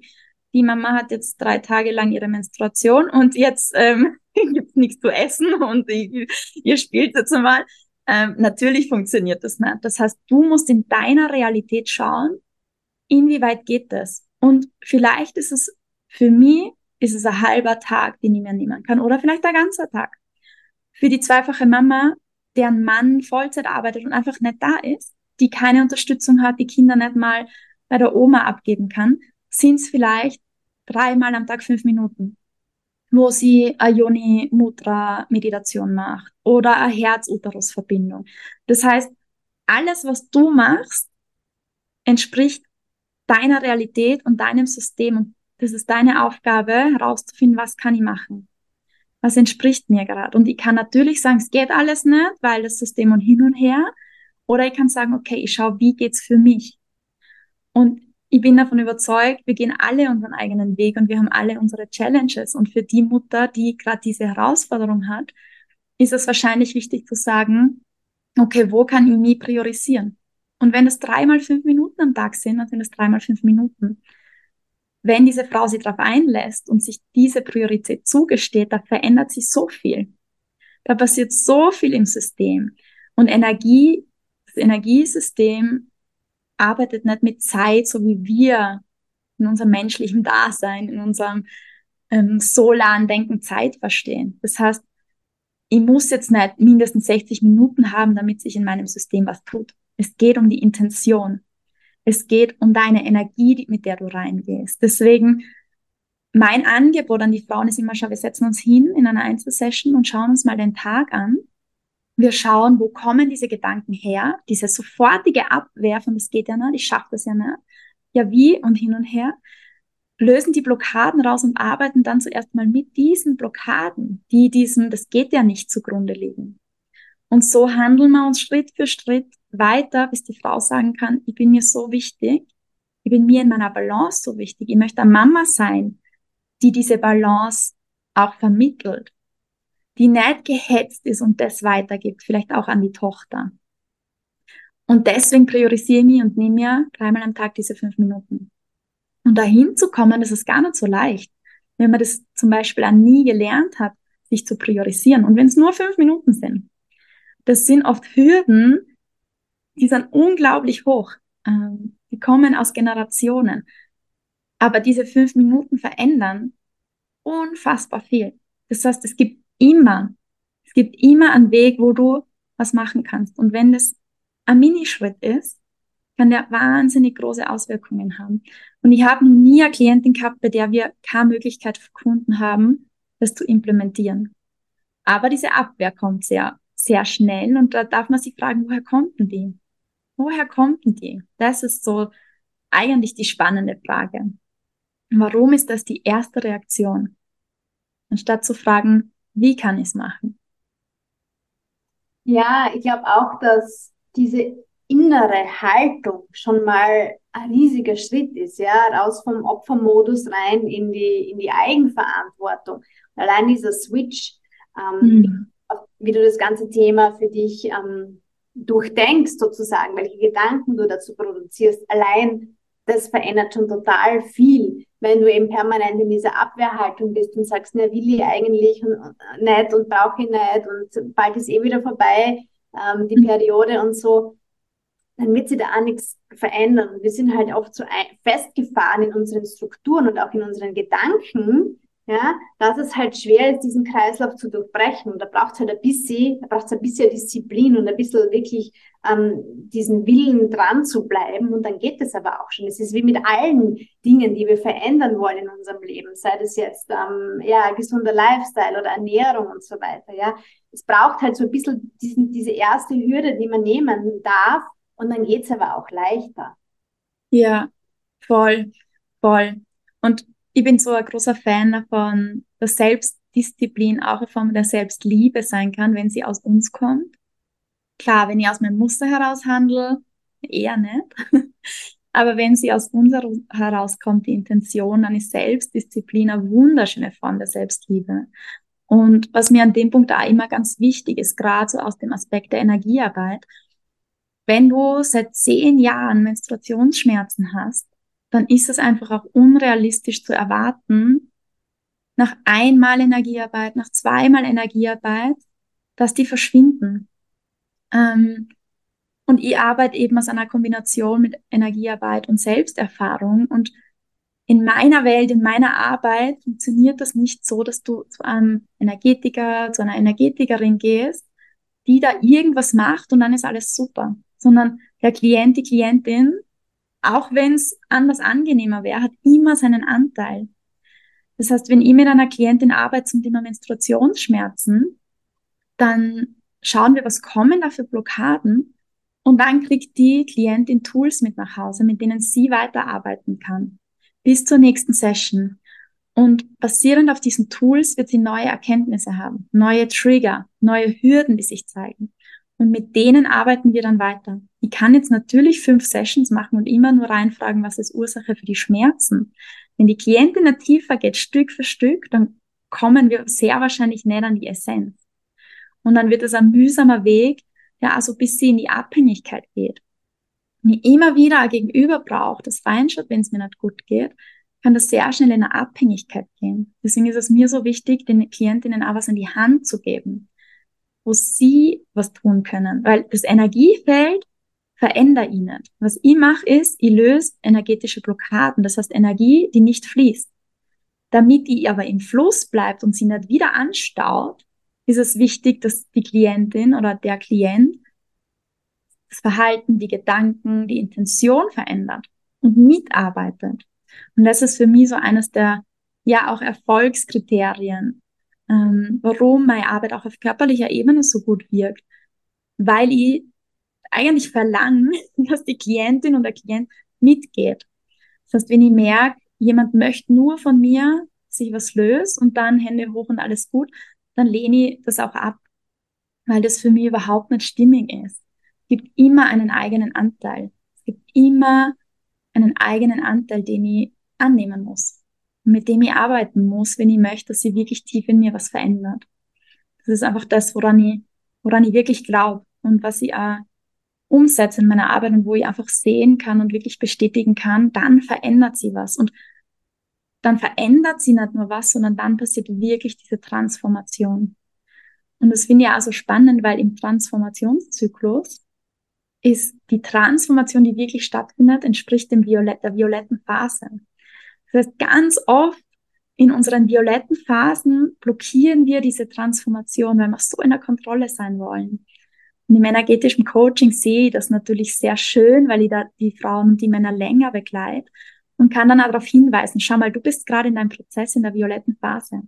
die Mama hat jetzt drei Tage lang ihre Menstruation und jetzt ähm, gibt's nichts zu essen und ihr, ihr spielt jetzt mal. Ähm, natürlich funktioniert das nicht. Das heißt, du musst in deiner Realität schauen, inwieweit geht das? Und vielleicht ist es für mich, ist es ein halber Tag, den ich mir nehmen kann oder vielleicht ein ganzer Tag. Für die zweifache Mama, deren Mann Vollzeit arbeitet und einfach nicht da ist, die keine Unterstützung hat, die Kinder nicht mal bei der Oma abgeben kann, sind es vielleicht dreimal am Tag fünf Minuten, wo sie eine Yoni Mudra Meditation macht oder eine Herz-Uterus-Verbindung. Das heißt, alles, was du machst, entspricht deiner Realität und deinem System. Und das ist deine Aufgabe, herauszufinden, was kann ich machen? Was entspricht mir gerade? Und ich kann natürlich sagen, es geht alles nicht, weil das System und hin und her. Oder ich kann sagen, okay, ich schaue, wie geht's für mich? Und ich bin davon überzeugt, wir gehen alle unseren eigenen Weg und wir haben alle unsere Challenges. Und für die Mutter, die gerade diese Herausforderung hat, ist es wahrscheinlich wichtig zu sagen, okay, wo kann ich mich priorisieren? Und wenn es dreimal fünf Minuten am Tag sind, dann sind es dreimal fünf Minuten. Wenn diese Frau sich darauf einlässt und sich diese Priorität zugesteht, da verändert sich so viel. Da passiert so viel im System. Und Energie, das Energiesystem arbeitet nicht mit Zeit, so wie wir in unserem menschlichen Dasein, in unserem ähm, solaren Denken Zeit verstehen. Das heißt, ich muss jetzt nicht mindestens 60 Minuten haben, damit sich in meinem System was tut. Es geht um die Intention. Es geht um deine Energie, mit der du reingehst. Deswegen mein Angebot an die Frauen ist immer, schau, wir setzen uns hin in einer Einzelsession und schauen uns mal den Tag an. Wir schauen, wo kommen diese Gedanken her, diese sofortige Abwerfen, das geht ja nicht, ich schaffe das ja nicht. Ja, wie und hin und her. Lösen die Blockaden raus und arbeiten dann zuerst mal mit diesen Blockaden, die diesem, das geht ja nicht zugrunde liegen. Und so handeln wir uns Schritt für Schritt weiter, bis die Frau sagen kann, ich bin mir so wichtig, ich bin mir in meiner Balance so wichtig, ich möchte eine Mama sein, die diese Balance auch vermittelt, die nicht gehetzt ist und das weitergibt, vielleicht auch an die Tochter. Und deswegen priorisiere ich mich und nehme mir dreimal am Tag diese fünf Minuten. Und dahin zu kommen, das ist gar nicht so leicht. Wenn man das zum Beispiel auch nie gelernt hat, sich zu priorisieren. Und wenn es nur fünf Minuten sind, das sind oft Hürden, die sind unglaublich hoch. Ähm, die kommen aus Generationen. Aber diese fünf Minuten verändern unfassbar viel. Das heißt, es gibt immer, gibt immer einen Weg, wo du was machen kannst. Und wenn das ein Minischritt ist, kann der wahnsinnig große Auswirkungen haben. Und ich habe noch nie eine Klientin gehabt, bei der wir keine Möglichkeit gefunden haben, das zu implementieren. Aber diese Abwehr kommt sehr, sehr schnell und da darf man sich fragen, woher kommt denn die? Woher kommt denn die? Das ist so eigentlich die spannende Frage. Warum ist das die erste Reaktion? Anstatt zu fragen, wie kann ich es machen? Ja, ich glaube auch, dass diese innere Haltung schon mal ein riesiger Schritt ist, ja, raus vom Opfermodus rein in die, in die Eigenverantwortung. Allein dieser Switch, ähm, mhm. wie du das ganze Thema für dich ähm, durchdenkst sozusagen, welche Gedanken du dazu produzierst, allein das verändert schon total viel, wenn du eben permanent in dieser Abwehrhaltung bist und sagst, ne, will ich eigentlich nicht und brauche ich nicht und bald ist eh wieder vorbei, ähm, die mhm. Periode und so dann wird sich da auch nichts verändern. wir sind halt oft so festgefahren in unseren Strukturen und auch in unseren Gedanken, ja, dass es halt schwer ist, diesen Kreislauf zu durchbrechen. Und da braucht es halt ein bisschen, da braucht es ein bisschen Disziplin und ein bisschen wirklich ähm, diesen Willen dran zu bleiben. Und dann geht es aber auch schon. Es ist wie mit allen Dingen, die wir verändern wollen in unserem Leben, sei das jetzt ähm, ja, gesunder Lifestyle oder Ernährung und so weiter. Ja, es braucht halt so ein bisschen diesen, diese erste Hürde, die man nehmen darf, und dann geht's aber auch leichter. Ja, voll, voll. Und ich bin so ein großer Fan davon, dass Selbstdisziplin auch eine Form der Selbstliebe sein kann, wenn sie aus uns kommt. Klar, wenn ich aus meinem Muster heraus handle, eher nicht. Aber wenn sie aus uns herauskommt, die Intention, dann ist Selbstdisziplin eine wunderschöne Form der Selbstliebe. Und was mir an dem Punkt auch immer ganz wichtig ist, gerade so aus dem Aspekt der Energiearbeit, wenn du seit zehn Jahren Menstruationsschmerzen hast, dann ist es einfach auch unrealistisch zu erwarten, nach einmal Energiearbeit, nach zweimal Energiearbeit, dass die verschwinden. Ähm, und ich arbeite eben aus einer Kombination mit Energiearbeit und Selbsterfahrung. Und in meiner Welt, in meiner Arbeit funktioniert das nicht so, dass du zu einem Energetiker, zu einer Energetikerin gehst, die da irgendwas macht und dann ist alles super sondern der Klient, die Klientin, auch wenn es anders angenehmer wäre, hat immer seinen Anteil. Das heißt, wenn ich mit einer Klientin arbeite zum Thema Menstruationsschmerzen, dann schauen wir, was kommen da für Blockaden und dann kriegt die Klientin Tools mit nach Hause, mit denen sie weiterarbeiten kann. Bis zur nächsten Session. Und basierend auf diesen Tools wird sie neue Erkenntnisse haben, neue Trigger, neue Hürden, die sich zeigen. Und mit denen arbeiten wir dann weiter. Ich kann jetzt natürlich fünf Sessions machen und immer nur reinfragen, was ist Ursache für die Schmerzen. Wenn die Klientin tiefer geht, Stück für Stück, dann kommen wir sehr wahrscheinlich nicht an die Essenz. Und dann wird es ein mühsamer Weg, der also bis sie in die Abhängigkeit geht. Wenn ich immer wieder ein Gegenüber brauche, das reinschaut, wenn es mir nicht gut geht, kann das sehr schnell in eine Abhängigkeit gehen. Deswegen ist es mir so wichtig, den Klientinnen auch was in die Hand zu geben wo sie was tun können. Weil das Energiefeld verändert nicht. Was ich mache ist, ich löse energetische Blockaden, das heißt Energie, die nicht fließt. Damit die aber im Fluss bleibt und sie nicht wieder anstaut, ist es wichtig, dass die Klientin oder der Klient das Verhalten, die Gedanken, die Intention verändert und mitarbeitet. Und das ist für mich so eines der ja auch Erfolgskriterien, ähm, warum meine Arbeit auch auf körperlicher Ebene so gut wirkt. Weil ich eigentlich verlange, dass die Klientin und der Klient mitgeht. Das heißt, wenn ich merke, jemand möchte nur von mir sich was löst und dann Hände hoch und alles gut, dann lehne ich das auch ab, weil das für mich überhaupt nicht stimmig ist. Es gibt immer einen eigenen Anteil. Es gibt immer einen eigenen Anteil, den ich annehmen muss mit dem ich arbeiten muss, wenn ich möchte, dass sie wirklich tief in mir was verändert. Das ist einfach das, woran ich, woran ich wirklich glaube und was ich auch umsetze in meiner Arbeit und wo ich einfach sehen kann und wirklich bestätigen kann, dann verändert sie was. Und dann verändert sie nicht nur was, sondern dann passiert wirklich diese Transformation. Und das finde ich auch so spannend, weil im Transformationszyklus ist die Transformation, die wirklich stattfindet, entspricht dem Violett, der violetten Phase. Das heißt, ganz oft in unseren violetten Phasen blockieren wir diese Transformation, weil wir so in der Kontrolle sein wollen. Und im energetischen Coaching sehe ich das natürlich sehr schön, weil ich da die Frauen und die Männer länger begleite und kann dann auch darauf hinweisen, schau mal, du bist gerade in deinem Prozess in der violetten Phase.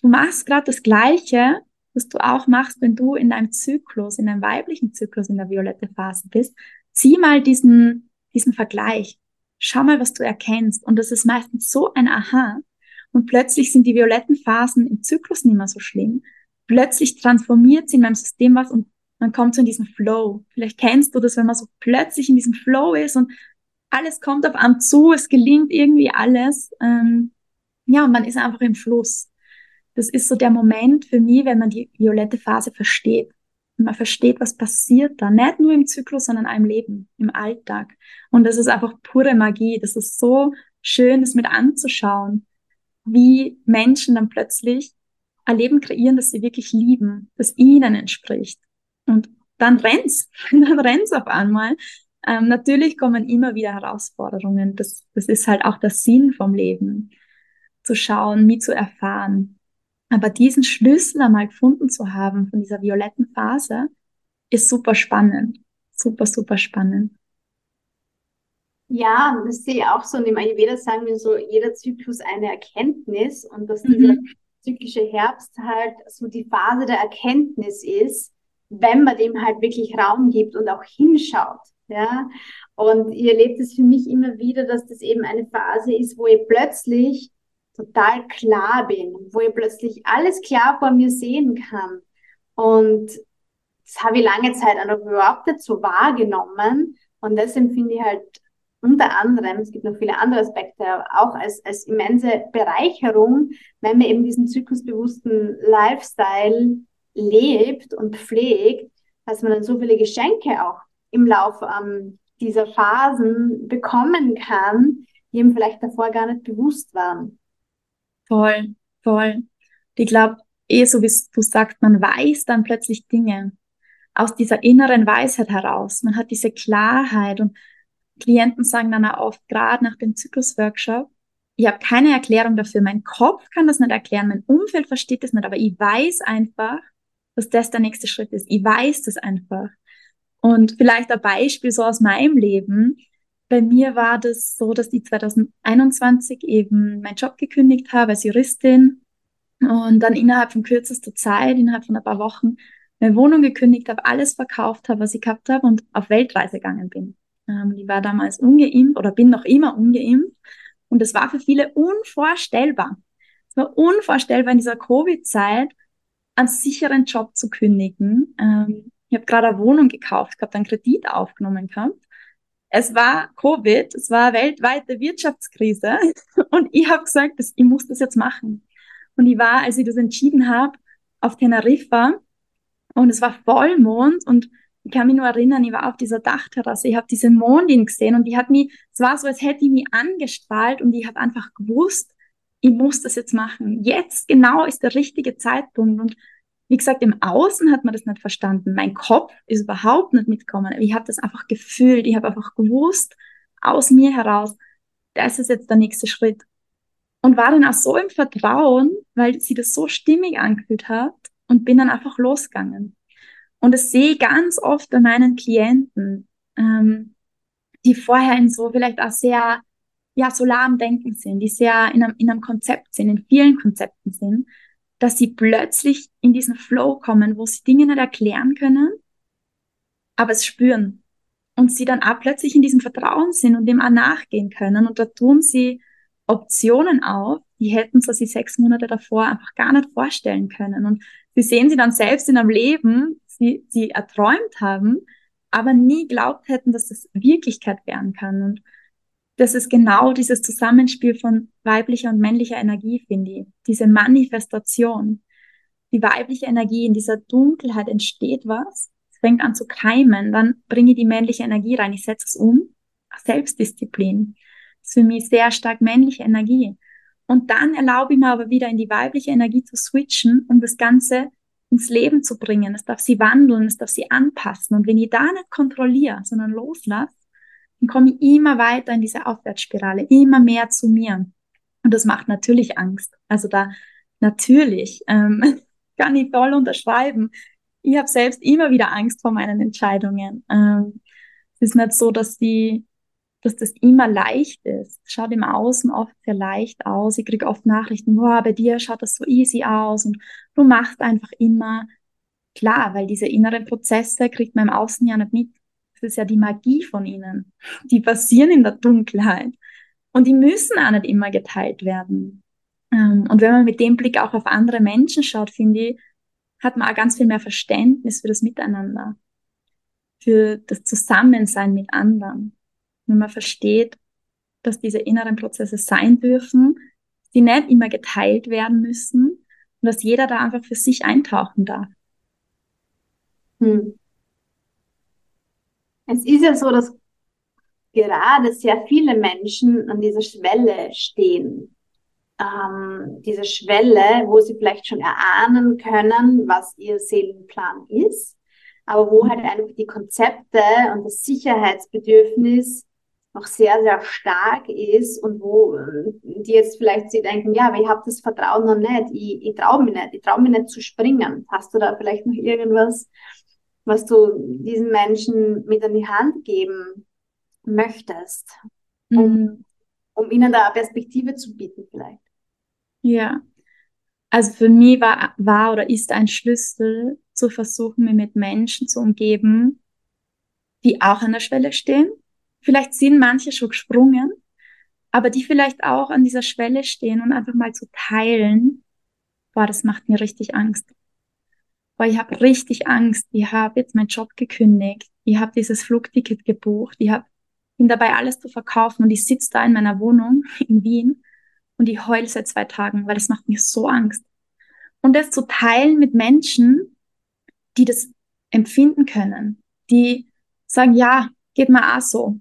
Du machst gerade das Gleiche, was du auch machst, wenn du in deinem Zyklus, in deinem weiblichen Zyklus in der violette Phase bist. Zieh mal diesen, diesen Vergleich. Schau mal, was du erkennst. Und das ist meistens so ein Aha, und plötzlich sind die violetten Phasen im Zyklus nicht mehr so schlimm. Plötzlich transformiert sie in meinem System was und man kommt so in diesen Flow. Vielleicht kennst du das, wenn man so plötzlich in diesem Flow ist und alles kommt auf einem zu, es gelingt irgendwie alles. Ähm, ja, und man ist einfach im Fluss. Das ist so der Moment für mich, wenn man die violette Phase versteht. Und man versteht, was passiert da. Nicht nur im Zyklus, sondern einem Leben, im Alltag. Und das ist einfach pure Magie. Das ist so schön, das mit anzuschauen wie Menschen dann plötzlich ein Leben kreieren, das sie wirklich lieben, das ihnen entspricht. Und dann rennt's, dann rennt's auf einmal. Ähm, natürlich kommen immer wieder Herausforderungen. Das, das ist halt auch der Sinn vom Leben, zu schauen, mit zu erfahren. Aber diesen Schlüssel einmal gefunden zu haben von dieser violetten Phase, ist super spannend. Super, super spannend. Ja, das sehe ich auch so. Und im Ayurveda sagen wir so, jeder Zyklus eine Erkenntnis und dass mhm. dieser zyklische Herbst halt so die Phase der Erkenntnis ist, wenn man dem halt wirklich Raum gibt und auch hinschaut. Ja, und ihr erlebt es für mich immer wieder, dass das eben eine Phase ist, wo ich plötzlich total klar bin, wo ich plötzlich alles klar vor mir sehen kann. Und das habe ich lange Zeit auch überhaupt nicht so wahrgenommen. Und das empfinde ich halt unter anderem, es gibt noch viele andere Aspekte, auch als, als immense Bereicherung, wenn man eben diesen zyklusbewussten Lifestyle lebt und pflegt, dass man dann so viele Geschenke auch im Laufe ähm, dieser Phasen bekommen kann, die ihm vielleicht davor gar nicht bewusst waren. Voll, voll. Ich glaube, eh so wie du sagst, man weiß dann plötzlich Dinge aus dieser inneren Weisheit heraus. Man hat diese Klarheit und Klienten sagen dann auch oft, gerade nach dem Zyklusworkshop, ich habe keine Erklärung dafür. Mein Kopf kann das nicht erklären, mein Umfeld versteht das nicht, aber ich weiß einfach, dass das der nächste Schritt ist. Ich weiß das einfach. Und vielleicht ein Beispiel so aus meinem Leben. Bei mir war das so, dass ich 2021 eben meinen Job gekündigt habe als Juristin und dann innerhalb von kürzester Zeit, innerhalb von ein paar Wochen, meine Wohnung gekündigt habe, alles verkauft habe, was ich gehabt habe und auf Weltreise gegangen bin. Ähm, die war damals ungeimpft oder bin noch immer ungeimpft. Und es war für viele unvorstellbar. Es war unvorstellbar in dieser Covid-Zeit einen sicheren Job zu kündigen. Ähm, ich habe gerade eine Wohnung gekauft, gehabt, einen Kredit aufgenommen gehabt. Es war Covid, es war weltweite Wirtschaftskrise und ich habe gesagt, dass ich muss das jetzt machen. Und ich war, als ich das entschieden habe, auf Teneriffa und es war Vollmond und ich kann mich nur erinnern, ich war auf dieser Dachterrasse, ich habe diese Mondin gesehen und die hat mich, es war so, als hätte ich mich angestrahlt und ich habe einfach gewusst, ich muss das jetzt machen. Jetzt genau ist der richtige Zeitpunkt. Und wie gesagt, im Außen hat man das nicht verstanden. Mein Kopf ist überhaupt nicht mitgekommen. Ich habe das einfach gefühlt. Ich habe einfach gewusst, aus mir heraus, das ist jetzt der nächste Schritt. Und war dann auch so im Vertrauen, weil sie das so stimmig angefühlt hat und bin dann einfach losgegangen. Und das sehe ich ganz oft bei meinen Klienten, ähm, die vorher in so vielleicht auch sehr, ja, solar am Denken sind, die sehr in einem, in einem Konzept sind, in vielen Konzepten sind, dass sie plötzlich in diesen Flow kommen, wo sie Dinge nicht erklären können, aber es spüren. Und sie dann auch plötzlich in diesem Vertrauen sind und dem auch nachgehen können. Und da tun sie Optionen auf, die hätten sie sechs Monate davor einfach gar nicht vorstellen können. Und sie sehen sie dann selbst in einem Leben, sie, sie erträumt haben, aber nie glaubt hätten, dass das Wirklichkeit werden kann. Und das ist genau dieses Zusammenspiel von weiblicher und männlicher Energie, finde ich. Diese Manifestation. Die weibliche Energie in dieser Dunkelheit entsteht was. Es fängt an zu keimen. Dann bringe ich die männliche Energie rein. Ich setze es um. Selbstdisziplin. Das ist für mich sehr stark männliche Energie. Und dann erlaube ich mir aber wieder in die weibliche Energie zu switchen, um das Ganze ins Leben zu bringen. Es darf sie wandeln, es darf sie anpassen. Und wenn ich da nicht kontrolliere, sondern loslasse, dann komme ich immer weiter in diese Aufwärtsspirale, immer mehr zu mir. Und das macht natürlich Angst. Also da natürlich ähm, kann ich voll unterschreiben. Ich habe selbst immer wieder Angst vor meinen Entscheidungen. Ähm, es ist nicht so, dass die, dass das immer leicht ist. Schaut im Außen oft sehr leicht aus. Ich kriege oft Nachrichten, boah, bei dir schaut das so easy aus und du machst einfach immer. Klar, weil diese inneren Prozesse kriegt man im Außen ja nicht mit. Das ist ja die Magie von ihnen. Die passieren in der Dunkelheit. Und die müssen auch nicht immer geteilt werden. Ähm, und wenn man mit dem Blick auch auf andere Menschen schaut, finde ich, hat man auch ganz viel mehr Verständnis für das Miteinander, für das Zusammensein mit anderen. Wenn man versteht, dass diese inneren Prozesse sein dürfen, die nicht immer geteilt werden müssen und dass jeder da einfach für sich eintauchen darf. Hm. Es ist ja so, dass gerade sehr viele Menschen an dieser Schwelle stehen. Ähm, diese Schwelle, wo sie vielleicht schon erahnen können, was ihr Seelenplan ist, aber wo halt einfach die Konzepte und das Sicherheitsbedürfnis noch sehr, sehr stark ist und wo äh, die jetzt vielleicht sie denken, ja, aber ich habe das Vertrauen noch nicht, ich, ich traue mich nicht, ich traue mich nicht zu springen. Hast du da vielleicht noch irgendwas, was du diesen Menschen mit an die Hand geben möchtest, um, mhm. um ihnen da eine Perspektive zu bieten vielleicht. Ja, also für mich war, war oder ist ein Schlüssel zu versuchen, mich mit Menschen zu umgeben, die auch an der Schwelle stehen. Vielleicht sind manche schon gesprungen, aber die vielleicht auch an dieser Schwelle stehen und einfach mal zu teilen, boah, das macht mir richtig Angst. Boah, ich habe richtig Angst. Ich habe jetzt meinen Job gekündigt. Ich habe dieses Flugticket gebucht. Ich habe bin dabei, alles zu verkaufen und ich sitze da in meiner Wohnung in Wien und ich heule seit zwei Tagen, weil das macht mir so Angst. Und das zu teilen mit Menschen, die das empfinden können, die sagen, ja, geht mir auch so.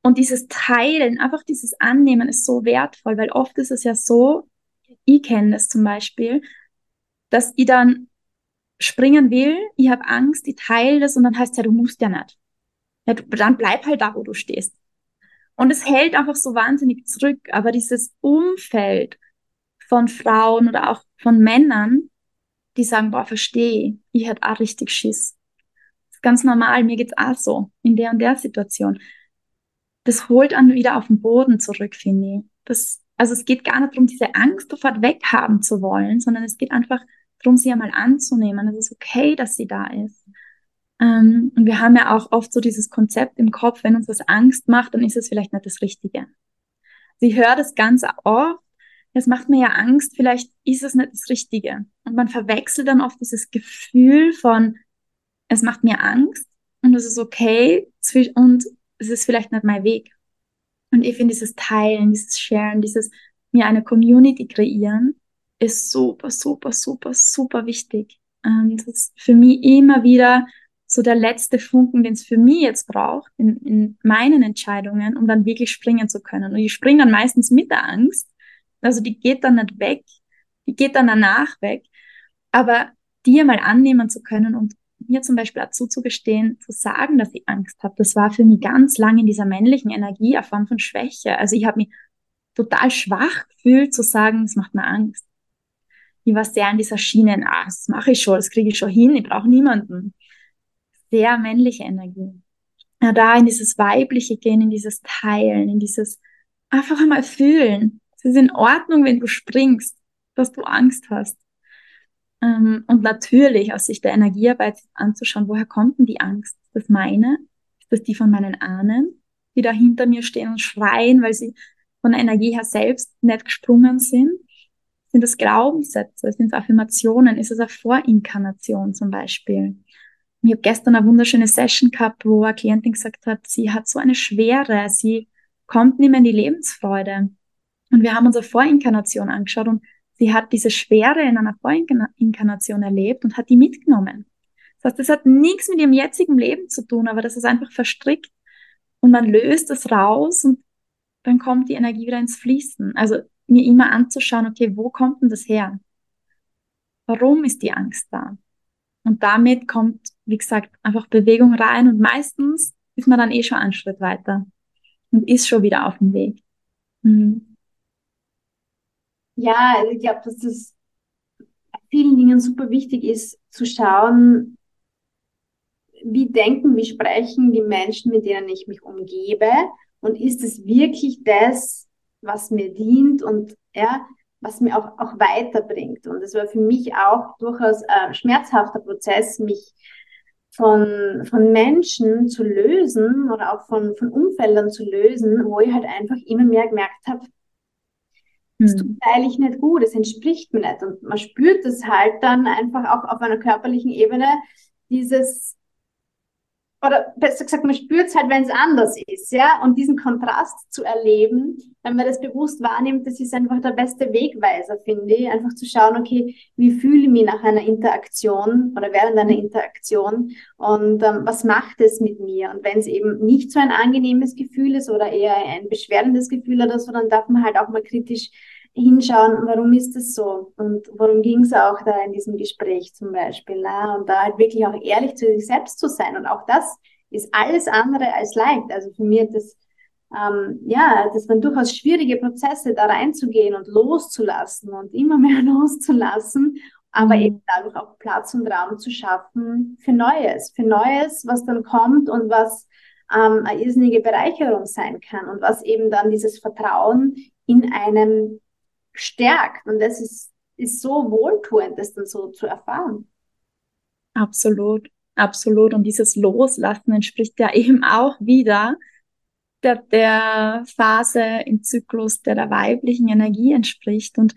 Und dieses Teilen, einfach dieses Annehmen ist so wertvoll, weil oft ist es ja so, ich kenne das zum Beispiel, dass ich dann springen will, ich habe Angst, ich teile das und dann heißt ja, du musst ja nicht ja, dann bleib halt da, wo du stehst. Und es hält einfach so wahnsinnig zurück. Aber dieses Umfeld von Frauen oder auch von Männern, die sagen, boah, verstehe, ich hätte auch richtig Schiss. Das ist ganz normal, mir geht's auch so, in der und der Situation. Das holt dann wieder auf den Boden zurück, finde ich. Das, also es geht gar nicht darum, diese Angst sofort weghaben zu wollen, sondern es geht einfach darum, sie einmal anzunehmen. Es ist okay, dass sie da ist. Ähm, und wir haben ja auch oft so dieses Konzept im Kopf, wenn uns das Angst macht, dann ist es vielleicht nicht das Richtige. Sie hört es ganz oft, es macht mir ja Angst, vielleicht ist es nicht das Richtige. Und man verwechselt dann oft dieses Gefühl von, es macht mir Angst und es ist okay und es ist vielleicht nicht mein Weg. Und ich finde dieses Teilen, dieses Sharen, dieses mir eine Community kreieren, ist super, super, super, super wichtig. Und das ist für mich immer wieder so der letzte Funken, den es für mich jetzt braucht, in, in meinen Entscheidungen, um dann wirklich springen zu können. Und ich springe dann meistens mit der Angst. Also die geht dann nicht weg, die geht dann danach weg. Aber die mal annehmen zu können und mir zum Beispiel auch zuzugestehen, zu sagen, dass ich Angst habe, das war für mich ganz lange in dieser männlichen Energie eine Form von Schwäche. Also ich habe mich total schwach gefühlt zu sagen, es macht mir Angst. Ich war sehr in dieser Schiene, ah, das mache ich schon, das kriege ich schon hin, ich brauche niemanden sehr männliche Energie. Ja, da in dieses Weibliche gehen, in dieses Teilen, in dieses einfach einmal fühlen. Es ist in Ordnung, wenn du springst, dass du Angst hast. Ähm, und natürlich aus Sicht der Energiearbeit anzuschauen, woher kommt denn die Angst? Ist das meine? Ist das die von meinen Ahnen, die da hinter mir stehen und schreien, weil sie von der Energie her selbst nicht gesprungen sind? Sind das Glaubenssätze? Sind es Affirmationen? Ist es eine Vorinkarnation zum Beispiel? Ich habe gestern eine wunderschöne Session gehabt, wo eine Klientin gesagt hat, sie hat so eine Schwere, sie kommt nicht mehr in die Lebensfreude. Und wir haben unsere Vorinkarnation angeschaut und sie hat diese Schwere in einer Vorinkarnation erlebt und hat die mitgenommen. Das heißt, das hat nichts mit ihrem jetzigen Leben zu tun, aber das ist einfach verstrickt und man löst es raus und dann kommt die Energie wieder ins Fließen. Also mir immer anzuschauen, okay, wo kommt denn das her? Warum ist die Angst da? Und damit kommt, wie gesagt, einfach Bewegung rein und meistens ist man dann eh schon einen Schritt weiter und ist schon wieder auf dem Weg. Mhm. Ja, also ich glaube, dass das vielen Dingen super wichtig ist, zu schauen, wie denken, wie sprechen die Menschen, mit denen ich mich umgebe und ist es wirklich das, was mir dient und ja, was mir auch, auch weiterbringt. Und es war für mich auch durchaus ein schmerzhafter Prozess, mich von, von Menschen zu lösen oder auch von, von Umfeldern zu lösen, wo ich halt einfach immer mehr gemerkt habe, das tut hm. eigentlich nicht gut, es entspricht mir nicht. Und man spürt es halt dann einfach auch auf einer körperlichen Ebene, dieses, oder besser gesagt, man spürt es halt, wenn es anders ist, ja. Und diesen Kontrast zu erleben, wenn man das bewusst wahrnimmt, das ist einfach der beste Wegweiser, finde ich. Einfach zu schauen, okay, wie fühle ich mich nach einer Interaktion oder während einer Interaktion und ähm, was macht es mit mir? Und wenn es eben nicht so ein angenehmes Gefühl ist oder eher ein beschwerdendes Gefühl oder so, dann darf man halt auch mal kritisch hinschauen, warum ist das so und worum ging es auch da in diesem Gespräch zum Beispiel. Ne? Und da halt wirklich auch ehrlich zu sich selbst zu sein. Und auch das ist alles andere als leicht. Also für mich das, ähm, ja, das waren durchaus schwierige Prozesse, da reinzugehen und loszulassen und immer mehr loszulassen, aber mhm. eben dadurch auch Platz und Raum zu schaffen für Neues, für Neues, was dann kommt und was ähm, eine irrsinnige Bereicherung sein kann und was eben dann dieses Vertrauen in einem stärkt. Und das ist, ist so wohltuend, das dann so zu erfahren. Absolut, absolut. Und dieses Loslassen entspricht ja eben auch wieder der, der Phase im Zyklus, der der weiblichen Energie entspricht. Und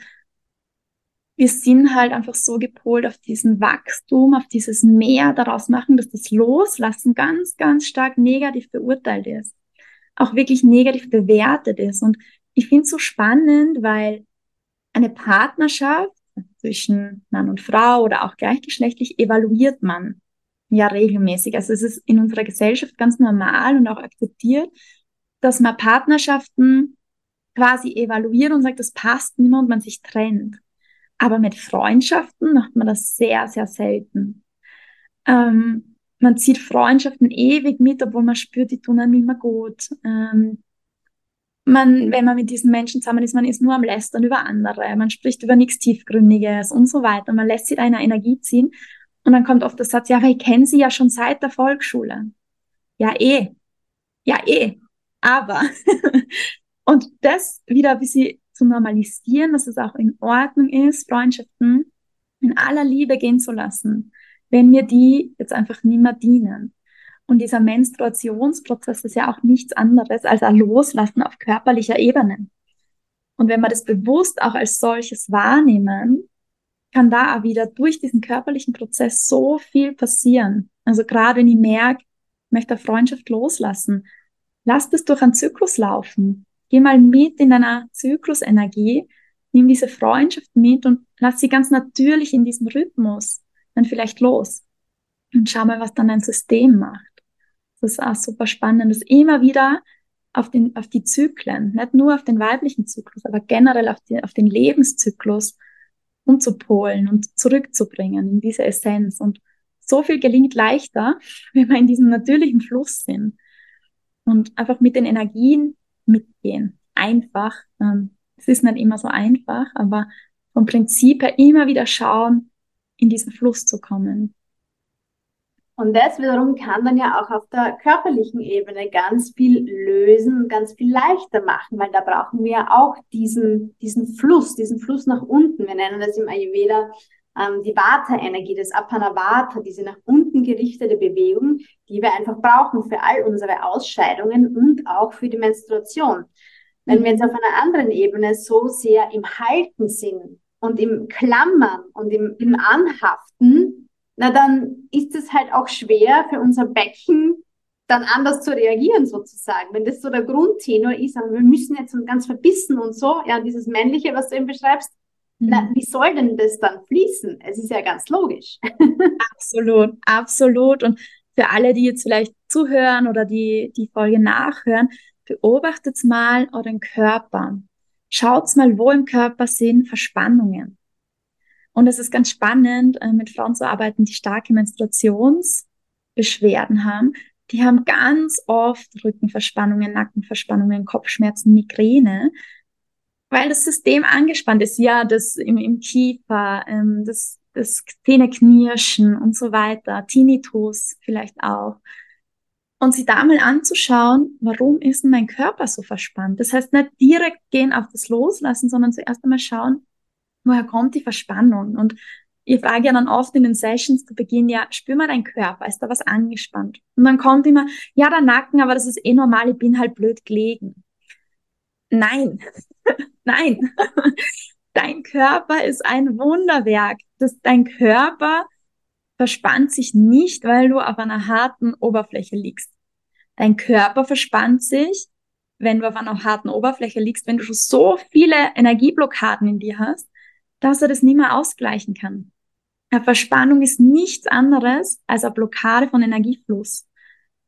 wir sind halt einfach so gepolt auf diesen Wachstum, auf dieses Mehr daraus machen, dass das Loslassen ganz, ganz stark negativ beurteilt ist. Auch wirklich negativ bewertet ist. Und ich finde es so spannend, weil eine Partnerschaft zwischen Mann und Frau oder auch gleichgeschlechtlich evaluiert man ja regelmäßig. Also es ist in unserer Gesellschaft ganz normal und auch akzeptiert, dass man Partnerschaften quasi evaluiert und sagt, das passt nicht und man sich trennt. Aber mit Freundschaften macht man das sehr, sehr selten. Ähm, man zieht Freundschaften ewig mit, obwohl man spürt, die tun einem immer gut. Ähm, man, wenn man mit diesen Menschen zusammen ist, man ist nur am Lästern über andere, man spricht über nichts Tiefgründiges und so weiter. Man lässt sich da eine Energie ziehen. Und dann kommt oft der Satz, ja, aber ich kenne sie ja schon seit der Volksschule. Ja, eh. Ja, eh. Aber. und das wieder ein bisschen zu normalisieren, dass es auch in Ordnung ist, Freundschaften in aller Liebe gehen zu lassen, wenn mir die jetzt einfach nicht mehr dienen. Und dieser Menstruationsprozess ist ja auch nichts anderes als ein Loslassen auf körperlicher Ebene. Und wenn wir das bewusst auch als solches wahrnehmen, kann da auch wieder durch diesen körperlichen Prozess so viel passieren. Also gerade wenn ich merke, ich möchte eine Freundschaft loslassen, lass das durch einen Zyklus laufen. Geh mal mit in deiner Zyklusenergie, nimm diese Freundschaft mit und lass sie ganz natürlich in diesem Rhythmus dann vielleicht los. Und schau mal, was dann dein System macht. Das ist auch super spannend, das immer wieder auf, den, auf die Zyklen, nicht nur auf den weiblichen Zyklus, aber generell auf, die, auf den Lebenszyklus umzupolen und zurückzubringen in diese Essenz. Und so viel gelingt leichter, wenn wir in diesem natürlichen Fluss sind und einfach mit den Energien mitgehen. Einfach. Ähm, es ist nicht immer so einfach, aber vom Prinzip her immer wieder schauen, in diesen Fluss zu kommen. Und das wiederum kann dann ja auch auf der körperlichen Ebene ganz viel lösen, ganz viel leichter machen, weil da brauchen wir ja auch diesen, diesen Fluss, diesen Fluss nach unten. Wir nennen das im Ayurveda ähm, die Vata-Energie, das Apanavata, diese nach unten gerichtete Bewegung, die wir einfach brauchen für all unsere Ausscheidungen und auch für die Menstruation. Wenn wir jetzt auf einer anderen Ebene so sehr im Halten sind und im Klammern und im, im Anhaften, na dann ist es halt auch schwer für unser Becken dann anders zu reagieren sozusagen. Wenn das so der Grundtenor ist, aber wir müssen jetzt ganz verbissen und so, ja, dieses Männliche, was du eben beschreibst, mhm. na, wie soll denn das dann fließen? Es ist ja ganz logisch. absolut, absolut. Und für alle, die jetzt vielleicht zuhören oder die die Folge nachhören, beobachtet mal euren Körper. Schaut mal, wo im Körper sind Verspannungen. Und es ist ganz spannend, äh, mit Frauen zu arbeiten, die starke Menstruationsbeschwerden haben. Die haben ganz oft Rückenverspannungen, Nackenverspannungen, Kopfschmerzen, Migräne, weil das System angespannt ist. Ja, das im, im Kiefer, ähm, das, das Zähneknirschen und so weiter, Tinnitus vielleicht auch. Und sich da mal anzuschauen, warum ist denn mein Körper so verspannt? Das heißt, nicht direkt gehen auf das Loslassen, sondern zuerst einmal schauen, woher kommt die Verspannung? Und ihr fragt ja dann oft in den Sessions zu Beginn, ja, spür mal deinen Körper, ist da was angespannt? Und dann kommt immer, ja, der Nacken, aber das ist eh normal, ich bin halt blöd gelegen. Nein, nein. Dein Körper ist ein Wunderwerk. Das, dein Körper verspannt sich nicht, weil du auf einer harten Oberfläche liegst. Dein Körper verspannt sich, wenn du auf einer harten Oberfläche liegst, wenn du schon so viele Energieblockaden in dir hast, dass er das nicht mehr ausgleichen kann. Eine Verspannung ist nichts anderes als eine Blockade von Energiefluss.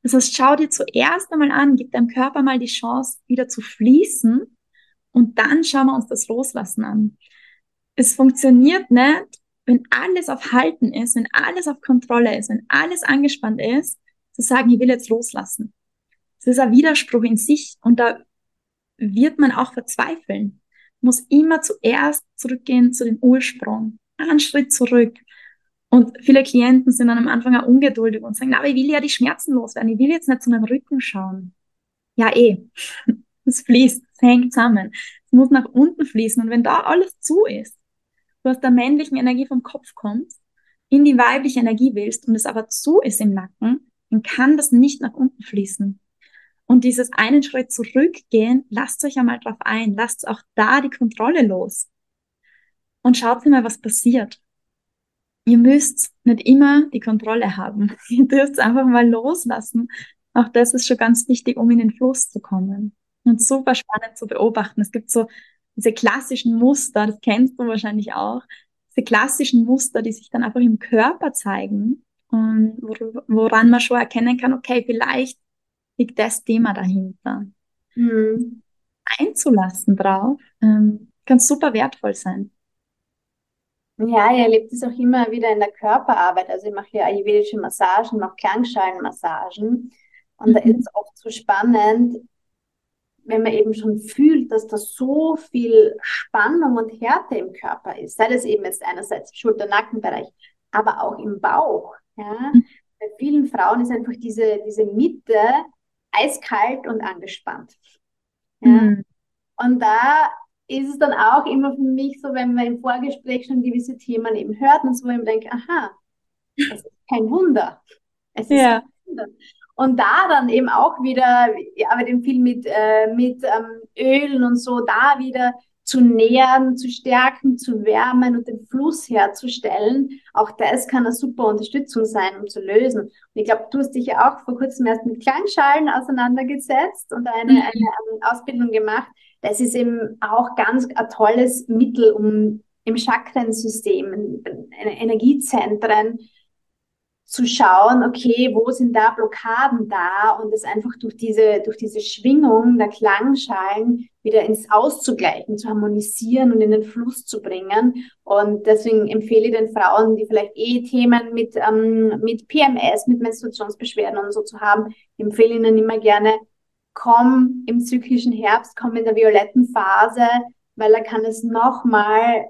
Das heißt, schau dir zuerst einmal an, gib deinem Körper mal die Chance, wieder zu fließen und dann schauen wir uns das Loslassen an. Es funktioniert nicht, wenn alles auf Halten ist, wenn alles auf Kontrolle ist, wenn alles angespannt ist, zu sagen, ich will jetzt loslassen. Das ist ein Widerspruch in sich und da wird man auch verzweifeln. Muss immer zuerst zurückgehen zu dem Ursprung, einen Schritt zurück. Und viele Klienten sind dann am Anfang auch ungeduldig und sagen, aber ich will ja die Schmerzen loswerden, ich will jetzt nicht zu meinem Rücken schauen. Ja, eh. Es fließt, es hängt zusammen. Es muss nach unten fließen. Und wenn da alles zu ist, du aus der männlichen Energie vom Kopf kommst, in die weibliche Energie willst und es aber zu ist im Nacken, dann kann das nicht nach unten fließen. Und dieses einen Schritt zurückgehen, lasst euch einmal drauf ein, lasst auch da die Kontrolle los. Und schaut mal, was passiert. Ihr müsst nicht immer die Kontrolle haben. Ihr dürft einfach mal loslassen. Auch das ist schon ganz wichtig, um in den Fluss zu kommen. Und super spannend zu beobachten. Es gibt so diese klassischen Muster, das kennst du wahrscheinlich auch, diese klassischen Muster, die sich dann einfach im Körper zeigen und woran man schon erkennen kann, okay, vielleicht liegt das Thema dahinter. Mhm. Einzulassen drauf, ähm, kann super wertvoll sein. Ja, ihr erlebt es auch immer wieder in der Körperarbeit. Also ich mache ja ayurvedische Massagen, mache Klangschalenmassagen. Und mhm. da ist es oft so spannend, wenn man eben schon fühlt, dass da so viel Spannung und Härte im Körper ist, sei das eben jetzt einerseits im Schulter-Nackenbereich, aber auch im Bauch. Ja? Mhm. Bei vielen Frauen ist einfach diese, diese Mitte eiskalt und angespannt. Ja? Mhm. Und da ist es dann auch immer für mich so, wenn man im Vorgespräch schon gewisse Themen eben hört und so, wo ich mir denke, aha, es ist kein Wunder. Es ist ja. kein Wunder. Und da dann eben auch wieder, ich arbeite viel mit, äh, mit ähm, Ölen und so, da wieder zu nähren, zu stärken, zu wärmen und den Fluss herzustellen. Auch das kann eine super Unterstützung sein, um zu lösen. Und ich glaube, du hast dich ja auch vor kurzem erst mit Kleinschalen auseinandergesetzt und eine, mhm. eine, eine Ausbildung gemacht. Das ist eben auch ganz ein tolles Mittel, um im Chakrensystem, Energiezentren, zu schauen, okay, wo sind da Blockaden da und es einfach durch diese, durch diese Schwingung der Klangschalen wieder ins Auszugleichen, zu harmonisieren und in den Fluss zu bringen. Und deswegen empfehle ich den Frauen, die vielleicht eh Themen mit, ähm, mit PMS, mit Menstruationsbeschwerden und so zu haben, empfehle ihnen immer gerne, komm im zyklischen Herbst, komm in der violetten Phase, weil da kann es nochmal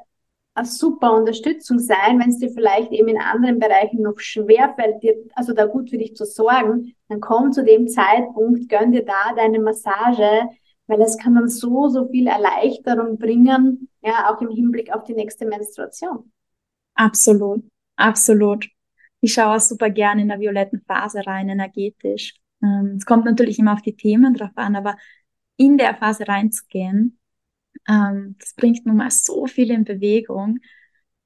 eine super Unterstützung sein, wenn es dir vielleicht eben in anderen Bereichen noch schwerfällt, dir, also da gut für dich zu sorgen, dann komm zu dem Zeitpunkt, gönn dir da deine Massage, weil es kann dann so, so viel Erleichterung bringen, ja, auch im Hinblick auf die nächste Menstruation. Absolut, absolut. Ich schaue auch super gerne in der violetten Phase rein, energetisch. Ähm, es kommt natürlich immer auf die Themen drauf an, aber in der Phase reinzugehen, ähm, das bringt nun mal so viel in Bewegung.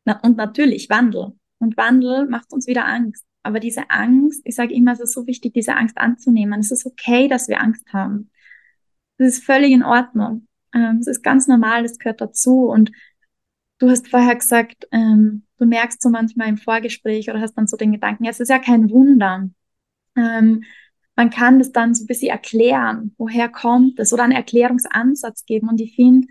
Na, und natürlich Wandel. Und Wandel macht uns wieder Angst. Aber diese Angst, ich sage immer, es ist so wichtig, diese Angst anzunehmen. Es ist okay, dass wir Angst haben. Das ist völlig in Ordnung. Ähm, es ist ganz normal, das gehört dazu. Und du hast vorher gesagt, ähm, du merkst so manchmal im Vorgespräch oder hast dann so den Gedanken, ja, es ist ja kein Wunder. Ähm, man kann das dann so ein bisschen erklären, woher kommt es oder einen Erklärungsansatz geben. Und ich finde,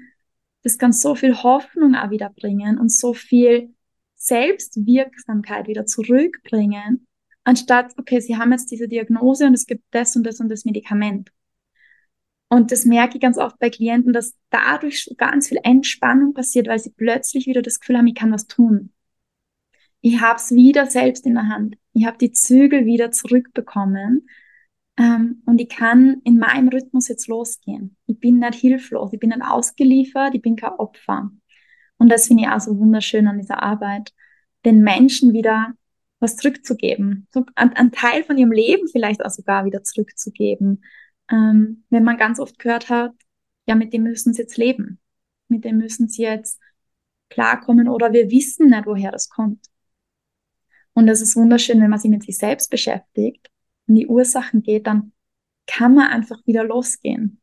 das kann so viel Hoffnung auch wieder bringen und so viel Selbstwirksamkeit wieder zurückbringen, anstatt, okay, Sie haben jetzt diese Diagnose und es gibt das und das und das Medikament. Und das merke ich ganz oft bei Klienten, dass dadurch ganz viel Entspannung passiert, weil sie plötzlich wieder das Gefühl haben, ich kann was tun. Ich habe es wieder selbst in der Hand. Ich habe die Zügel wieder zurückbekommen. Ähm, und ich kann in meinem Rhythmus jetzt losgehen. Ich bin nicht hilflos, ich bin nicht ausgeliefert, ich bin kein Opfer. Und das finde ich auch so wunderschön an dieser Arbeit, den Menschen wieder was zurückzugeben, so einen Teil von ihrem Leben vielleicht auch sogar wieder zurückzugeben. Ähm, wenn man ganz oft gehört hat, ja, mit dem müssen sie jetzt leben, mit dem müssen sie jetzt klarkommen oder wir wissen nicht, woher das kommt. Und das ist wunderschön, wenn man sich mit sich selbst beschäftigt und die Ursachen geht, dann kann man einfach wieder losgehen.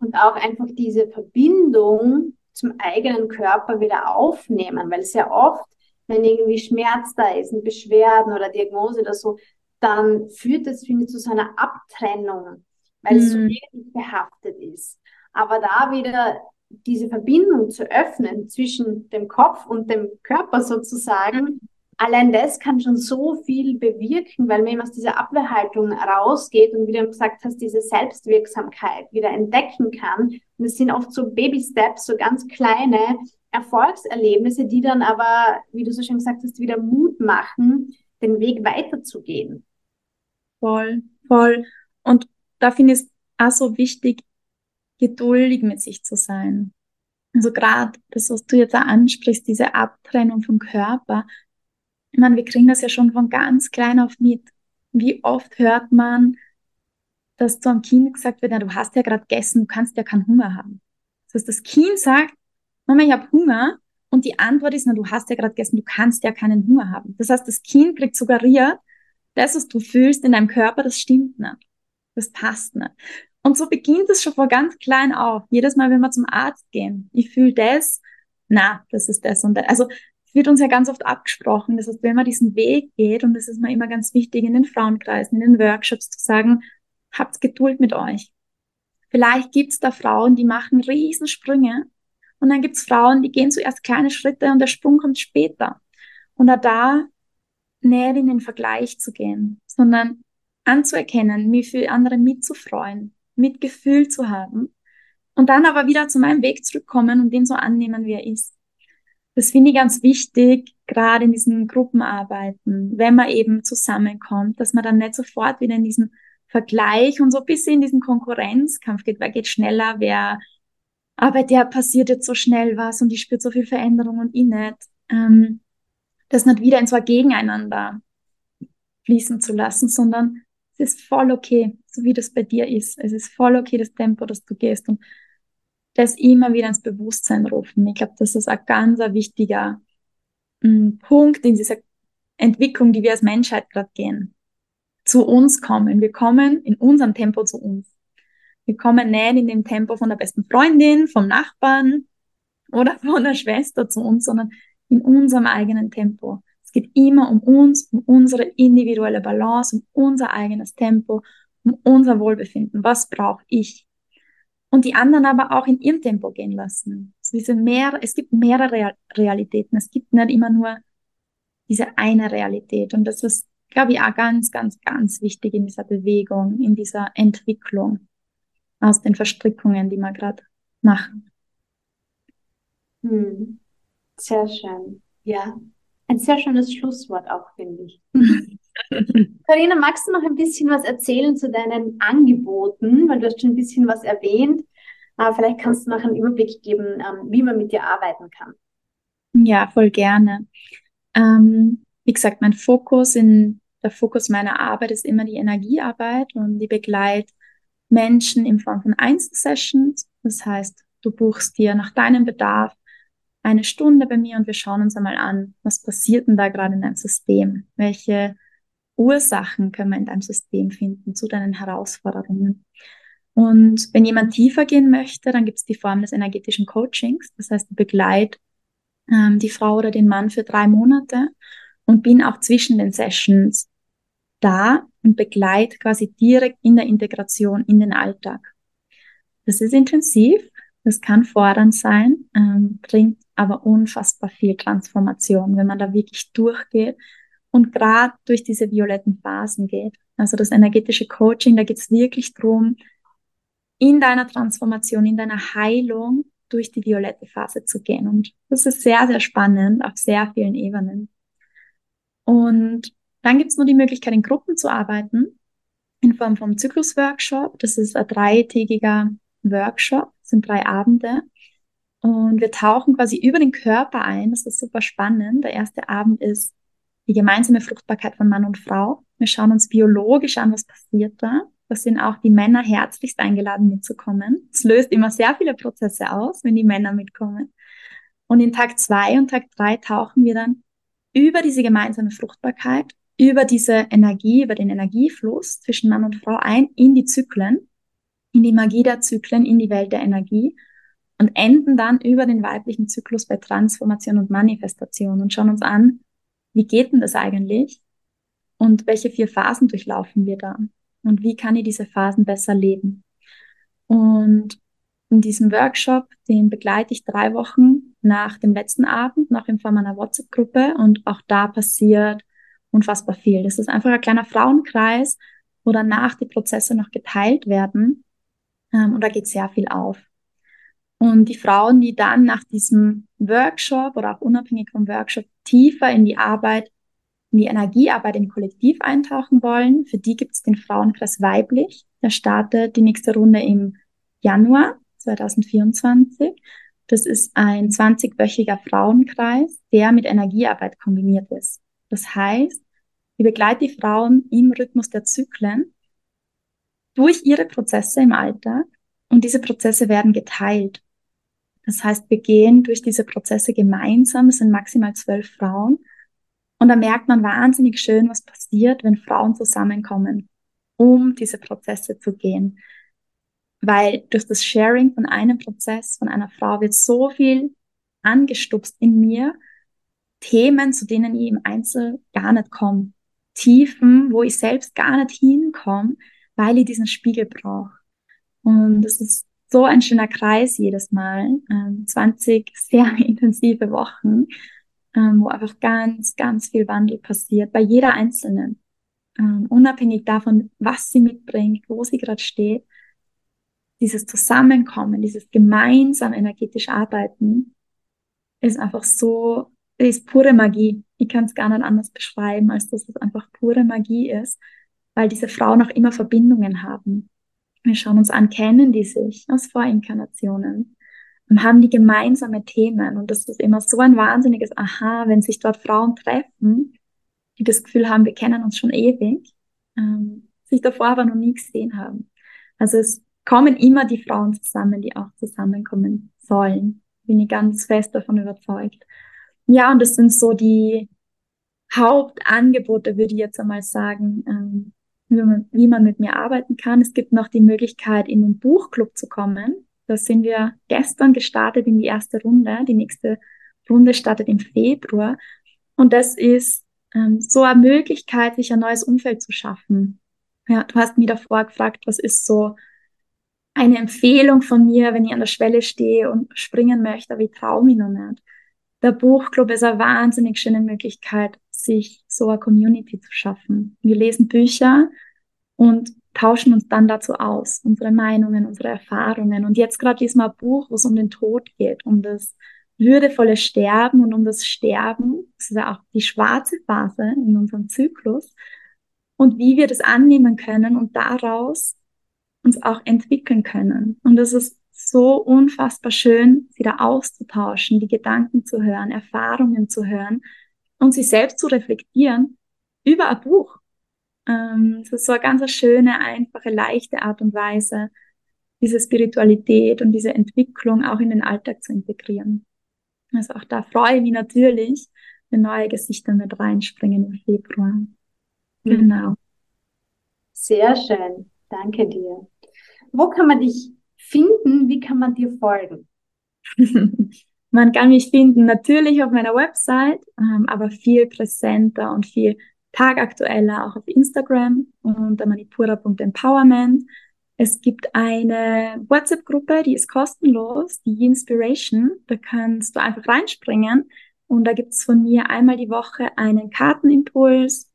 Und auch einfach diese Verbindung zum eigenen Körper wieder aufnehmen, weil sehr oft, wenn irgendwie Schmerz da ist, eine Beschwerden oder Diagnose oder so, dann führt das, finde ich, zu so einer Abtrennung, weil mhm. es so negativ mhm. behaftet ist. Aber da wieder diese Verbindung zu öffnen zwischen dem Kopf und dem Körper sozusagen, allein das kann schon so viel bewirken, weil man eben aus dieser Abwehrhaltung rausgeht und wie du gesagt hast, diese Selbstwirksamkeit wieder entdecken kann. Und es sind oft so Baby-Steps, so ganz kleine Erfolgserlebnisse, die dann aber, wie du so schön gesagt hast, wieder Mut machen, den Weg weiterzugehen. Voll, voll. Und da finde ich es auch so wichtig, geduldig mit sich zu sein. Also gerade das, was du jetzt auch ansprichst, diese Abtrennung vom Körper. Ich meine, wir kriegen das ja schon von ganz klein auf mit. Wie oft hört man, dass zu einem Kind gesagt wird, ja, du hast ja gerade gegessen, du kannst ja keinen Hunger haben. Das heißt, das Kind sagt, Mama, ich habe Hunger. Und die Antwort ist, na, du hast ja gerade gegessen, du kannst ja keinen Hunger haben. Das heißt, das Kind kriegt suggeriert, das, was du fühlst in deinem Körper, das stimmt nicht. Das passt nicht. Und so beginnt es schon vor ganz klein auf. Jedes Mal, wenn wir zum Arzt gehen, ich fühle das, na, das ist das und das. Also wird uns ja ganz oft abgesprochen. Das heißt, wenn man diesen Weg geht, und das ist mir immer ganz wichtig in den Frauenkreisen, in den Workshops zu sagen, habt Geduld mit euch. Vielleicht gibt's da Frauen, die machen Riesensprünge und dann gibt's Frauen, die gehen zuerst kleine Schritte und der Sprung kommt später. Und auch da näher in den Vergleich zu gehen, sondern anzuerkennen, mich für andere mitzufreuen, Mitgefühl zu haben und dann aber wieder zu meinem Weg zurückkommen und den so annehmen, wie er ist. Das finde ich ganz wichtig, gerade in diesen Gruppenarbeiten, wenn man eben zusammenkommt, dass man dann nicht sofort wieder in diesen Vergleich und so ein bisschen in diesen Konkurrenzkampf geht, wer geht schneller, wer, aber der passiert jetzt so schnell was und ich spüre so viel Veränderung und ich nicht. Ähm, das nicht wieder in so ein Gegeneinander fließen zu lassen, sondern es ist voll okay, so wie das bei dir ist. Es ist voll okay, das Tempo, das du gehst und das immer wieder ins Bewusstsein rufen. Ich glaube, das ist ein ganz ein wichtiger m, Punkt in dieser Entwicklung, die wir als Menschheit gerade gehen. Zu uns kommen. Wir kommen in unserem Tempo zu uns. Wir kommen nicht in dem Tempo von der besten Freundin, vom Nachbarn oder von der Schwester zu uns, sondern in unserem eigenen Tempo. Es geht immer um uns, um unsere individuelle Balance, um unser eigenes Tempo, um unser Wohlbefinden. Was brauche ich? Und die anderen aber auch in ihrem Tempo gehen lassen. Also diese mehr, es gibt mehrere Realitäten. Es gibt nicht immer nur diese eine Realität. Und das ist, glaube ich, auch ganz, ganz, ganz wichtig in dieser Bewegung, in dieser Entwicklung aus den Verstrickungen, die wir gerade machen. Hm. Sehr schön. Ja, ein sehr schönes Schlusswort auch, finde ich. Karina, magst du noch ein bisschen was erzählen zu deinen Angeboten? Weil du hast schon ein bisschen was erwähnt. Aber vielleicht kannst du noch einen Überblick geben, ähm, wie man mit dir arbeiten kann. Ja, voll gerne. Ähm, wie gesagt, mein Fokus in der Fokus meiner Arbeit ist immer die Energiearbeit und die begleitet Menschen in Form von Einzelsessions. Das heißt, du buchst dir nach deinem Bedarf eine Stunde bei mir und wir schauen uns einmal an, was passiert denn da gerade in deinem System? Welche Ursachen können wir in deinem System finden zu deinen Herausforderungen? Und wenn jemand tiefer gehen möchte, dann gibt es die Form des energetischen Coachings. Das heißt, ich begleite ähm, die Frau oder den Mann für drei Monate und bin auch zwischen den Sessions da und begleite quasi direkt in der Integration in den Alltag. Das ist intensiv, das kann fordernd sein, ähm, bringt aber unfassbar viel Transformation, wenn man da wirklich durchgeht und gerade durch diese violetten Phasen geht. Also das energetische Coaching, da geht es wirklich drum, in deiner Transformation, in deiner Heilung durch die violette Phase zu gehen. Und das ist sehr, sehr spannend auf sehr vielen Ebenen. Und dann gibt es nur die Möglichkeit, in Gruppen zu arbeiten, in Form vom Zyklus-Workshop. Das ist ein dreitägiger Workshop, sind drei Abende. Und wir tauchen quasi über den Körper ein. Das ist super spannend. Der erste Abend ist die gemeinsame Fruchtbarkeit von Mann und Frau. Wir schauen uns biologisch an, was passiert da. Da sind auch die Männer herzlichst eingeladen mitzukommen. Es löst immer sehr viele Prozesse aus, wenn die Männer mitkommen. Und in Tag zwei und Tag drei tauchen wir dann über diese gemeinsame Fruchtbarkeit, über diese Energie, über den Energiefluss zwischen Mann und Frau ein in die Zyklen, in die Magie der Zyklen, in die Welt der Energie und enden dann über den weiblichen Zyklus bei Transformation und Manifestation und schauen uns an, wie geht denn das eigentlich und welche vier Phasen durchlaufen wir da und wie kann ich diese Phasen besser leben. Und in diesem Workshop, den begleite ich drei Wochen nach dem letzten Abend, noch in Form einer WhatsApp-Gruppe und auch da passiert unfassbar viel. Das ist einfach ein kleiner Frauenkreis, wo danach die Prozesse noch geteilt werden ähm, und da geht sehr viel auf. Und die Frauen, die dann nach diesem Workshop oder auch unabhängig vom Workshop tiefer in die Arbeit, in die Energiearbeit im Kollektiv eintauchen wollen, für die gibt es den Frauenkreis weiblich. Der startet die nächste Runde im Januar 2024. Das ist ein 20-wöchiger Frauenkreis, der mit Energiearbeit kombiniert ist. Das heißt, ich begleite die Frauen im Rhythmus der Zyklen durch ihre Prozesse im Alltag und diese Prozesse werden geteilt. Das heißt, wir gehen durch diese Prozesse gemeinsam. Es sind maximal zwölf Frauen. Und da merkt man wahnsinnig schön, was passiert, wenn Frauen zusammenkommen, um diese Prozesse zu gehen. Weil durch das Sharing von einem Prozess, von einer Frau wird so viel angestupst in mir, Themen, zu denen ich im Einzel gar nicht komme. Tiefen, wo ich selbst gar nicht hinkomme, weil ich diesen Spiegel brauche. Und das ist so ein schöner Kreis jedes Mal. Ähm, 20 sehr intensive Wochen, ähm, wo einfach ganz, ganz viel Wandel passiert, bei jeder Einzelnen. Ähm, unabhängig davon, was sie mitbringt, wo sie gerade steht. Dieses Zusammenkommen, dieses gemeinsam energetisch Arbeiten ist einfach so, ist pure Magie. Ich kann es gar nicht anders beschreiben, als dass es einfach pure Magie ist, weil diese Frauen auch immer Verbindungen haben. Wir schauen uns an, kennen die sich aus Vorinkarnationen und haben die gemeinsame Themen. Und das ist immer so ein wahnsinniges Aha, wenn sich dort Frauen treffen, die das Gefühl haben, wir kennen uns schon ewig, ähm, sich davor aber noch nie gesehen haben. Also es kommen immer die Frauen zusammen, die auch zusammenkommen sollen. Bin ich ganz fest davon überzeugt. Ja, und das sind so die Hauptangebote, würde ich jetzt einmal sagen, ähm, wie man, mit mir arbeiten kann. Es gibt noch die Möglichkeit, in den Buchclub zu kommen. Da sind wir gestern gestartet in die erste Runde. Die nächste Runde startet im Februar. Und das ist ähm, so eine Möglichkeit, sich ein neues Umfeld zu schaffen. Ja, du hast mich davor gefragt, was ist so eine Empfehlung von mir, wenn ich an der Schwelle stehe und springen möchte, aber ich traue mich noch nicht. Der Buchclub ist eine wahnsinnig schöne Möglichkeit, sich so eine Community zu schaffen. Wir lesen Bücher und tauschen uns dann dazu aus, unsere Meinungen, unsere Erfahrungen. Und jetzt gerade lesen wir ein Buch, wo es um den Tod geht, um das würdevolle Sterben und um das Sterben, das ist ja auch die schwarze Phase in unserem Zyklus, und wie wir das annehmen können und daraus uns auch entwickeln können. Und das ist so unfassbar schön, sie da auszutauschen, die Gedanken zu hören, Erfahrungen zu hören und sich selbst zu reflektieren über ein Buch. Ähm, das ist so eine ganz schöne, einfache, leichte Art und Weise, diese Spiritualität und diese Entwicklung auch in den Alltag zu integrieren. Also auch da freue ich mich natürlich, wenn neue Gesichter mit reinspringen im Februar. Mhm. Genau. Sehr schön. Danke dir. Wo kann man dich finden? Wie kann man dir folgen? man kann mich finden natürlich auf meiner Website, ähm, aber viel präsenter und viel tagaktueller auch auf Instagram unter manipura.empowerment. Es gibt eine WhatsApp-Gruppe, die ist kostenlos, die Inspiration. Da kannst du einfach reinspringen. Und da gibt's von mir einmal die Woche einen Kartenimpuls,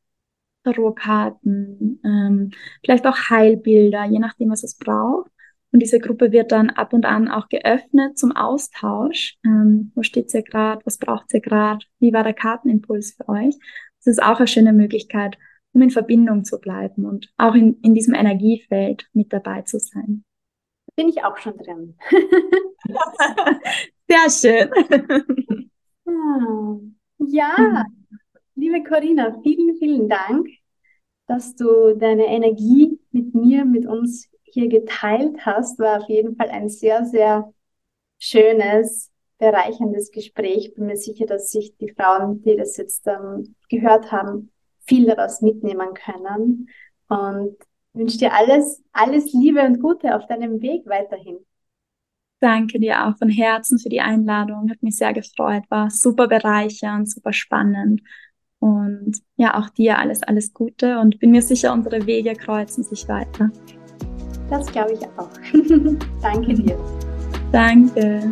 Tarotkarten, ähm, vielleicht auch Heilbilder, je nachdem, was es braucht. Und diese Gruppe wird dann ab und an auch geöffnet zum Austausch. Ähm, wo steht ihr gerade? Was braucht ihr gerade? Wie war der Kartenimpuls für euch? Das ist auch eine schöne Möglichkeit, um in Verbindung zu bleiben und auch in, in diesem Energiefeld mit dabei zu sein. Bin ich auch schon drin. Sehr schön. Ah, ja, liebe Corinna, vielen, vielen Dank, dass du deine Energie mit mir, mit uns hier geteilt hast. War auf jeden Fall ein sehr, sehr schönes, bereicherndes Gespräch. Bin mir sicher, dass sich die Frauen, die das jetzt ähm, gehört haben, viel daraus mitnehmen können. Und wünsche dir alles, alles Liebe und Gute auf deinem Weg weiterhin. Danke dir auch von Herzen für die Einladung. Hat mich sehr gefreut. War super bereichernd, super spannend. Und ja, auch dir alles, alles Gute und bin mir sicher, unsere Wege kreuzen sich weiter. Das glaube ich auch. Danke dir. Danke.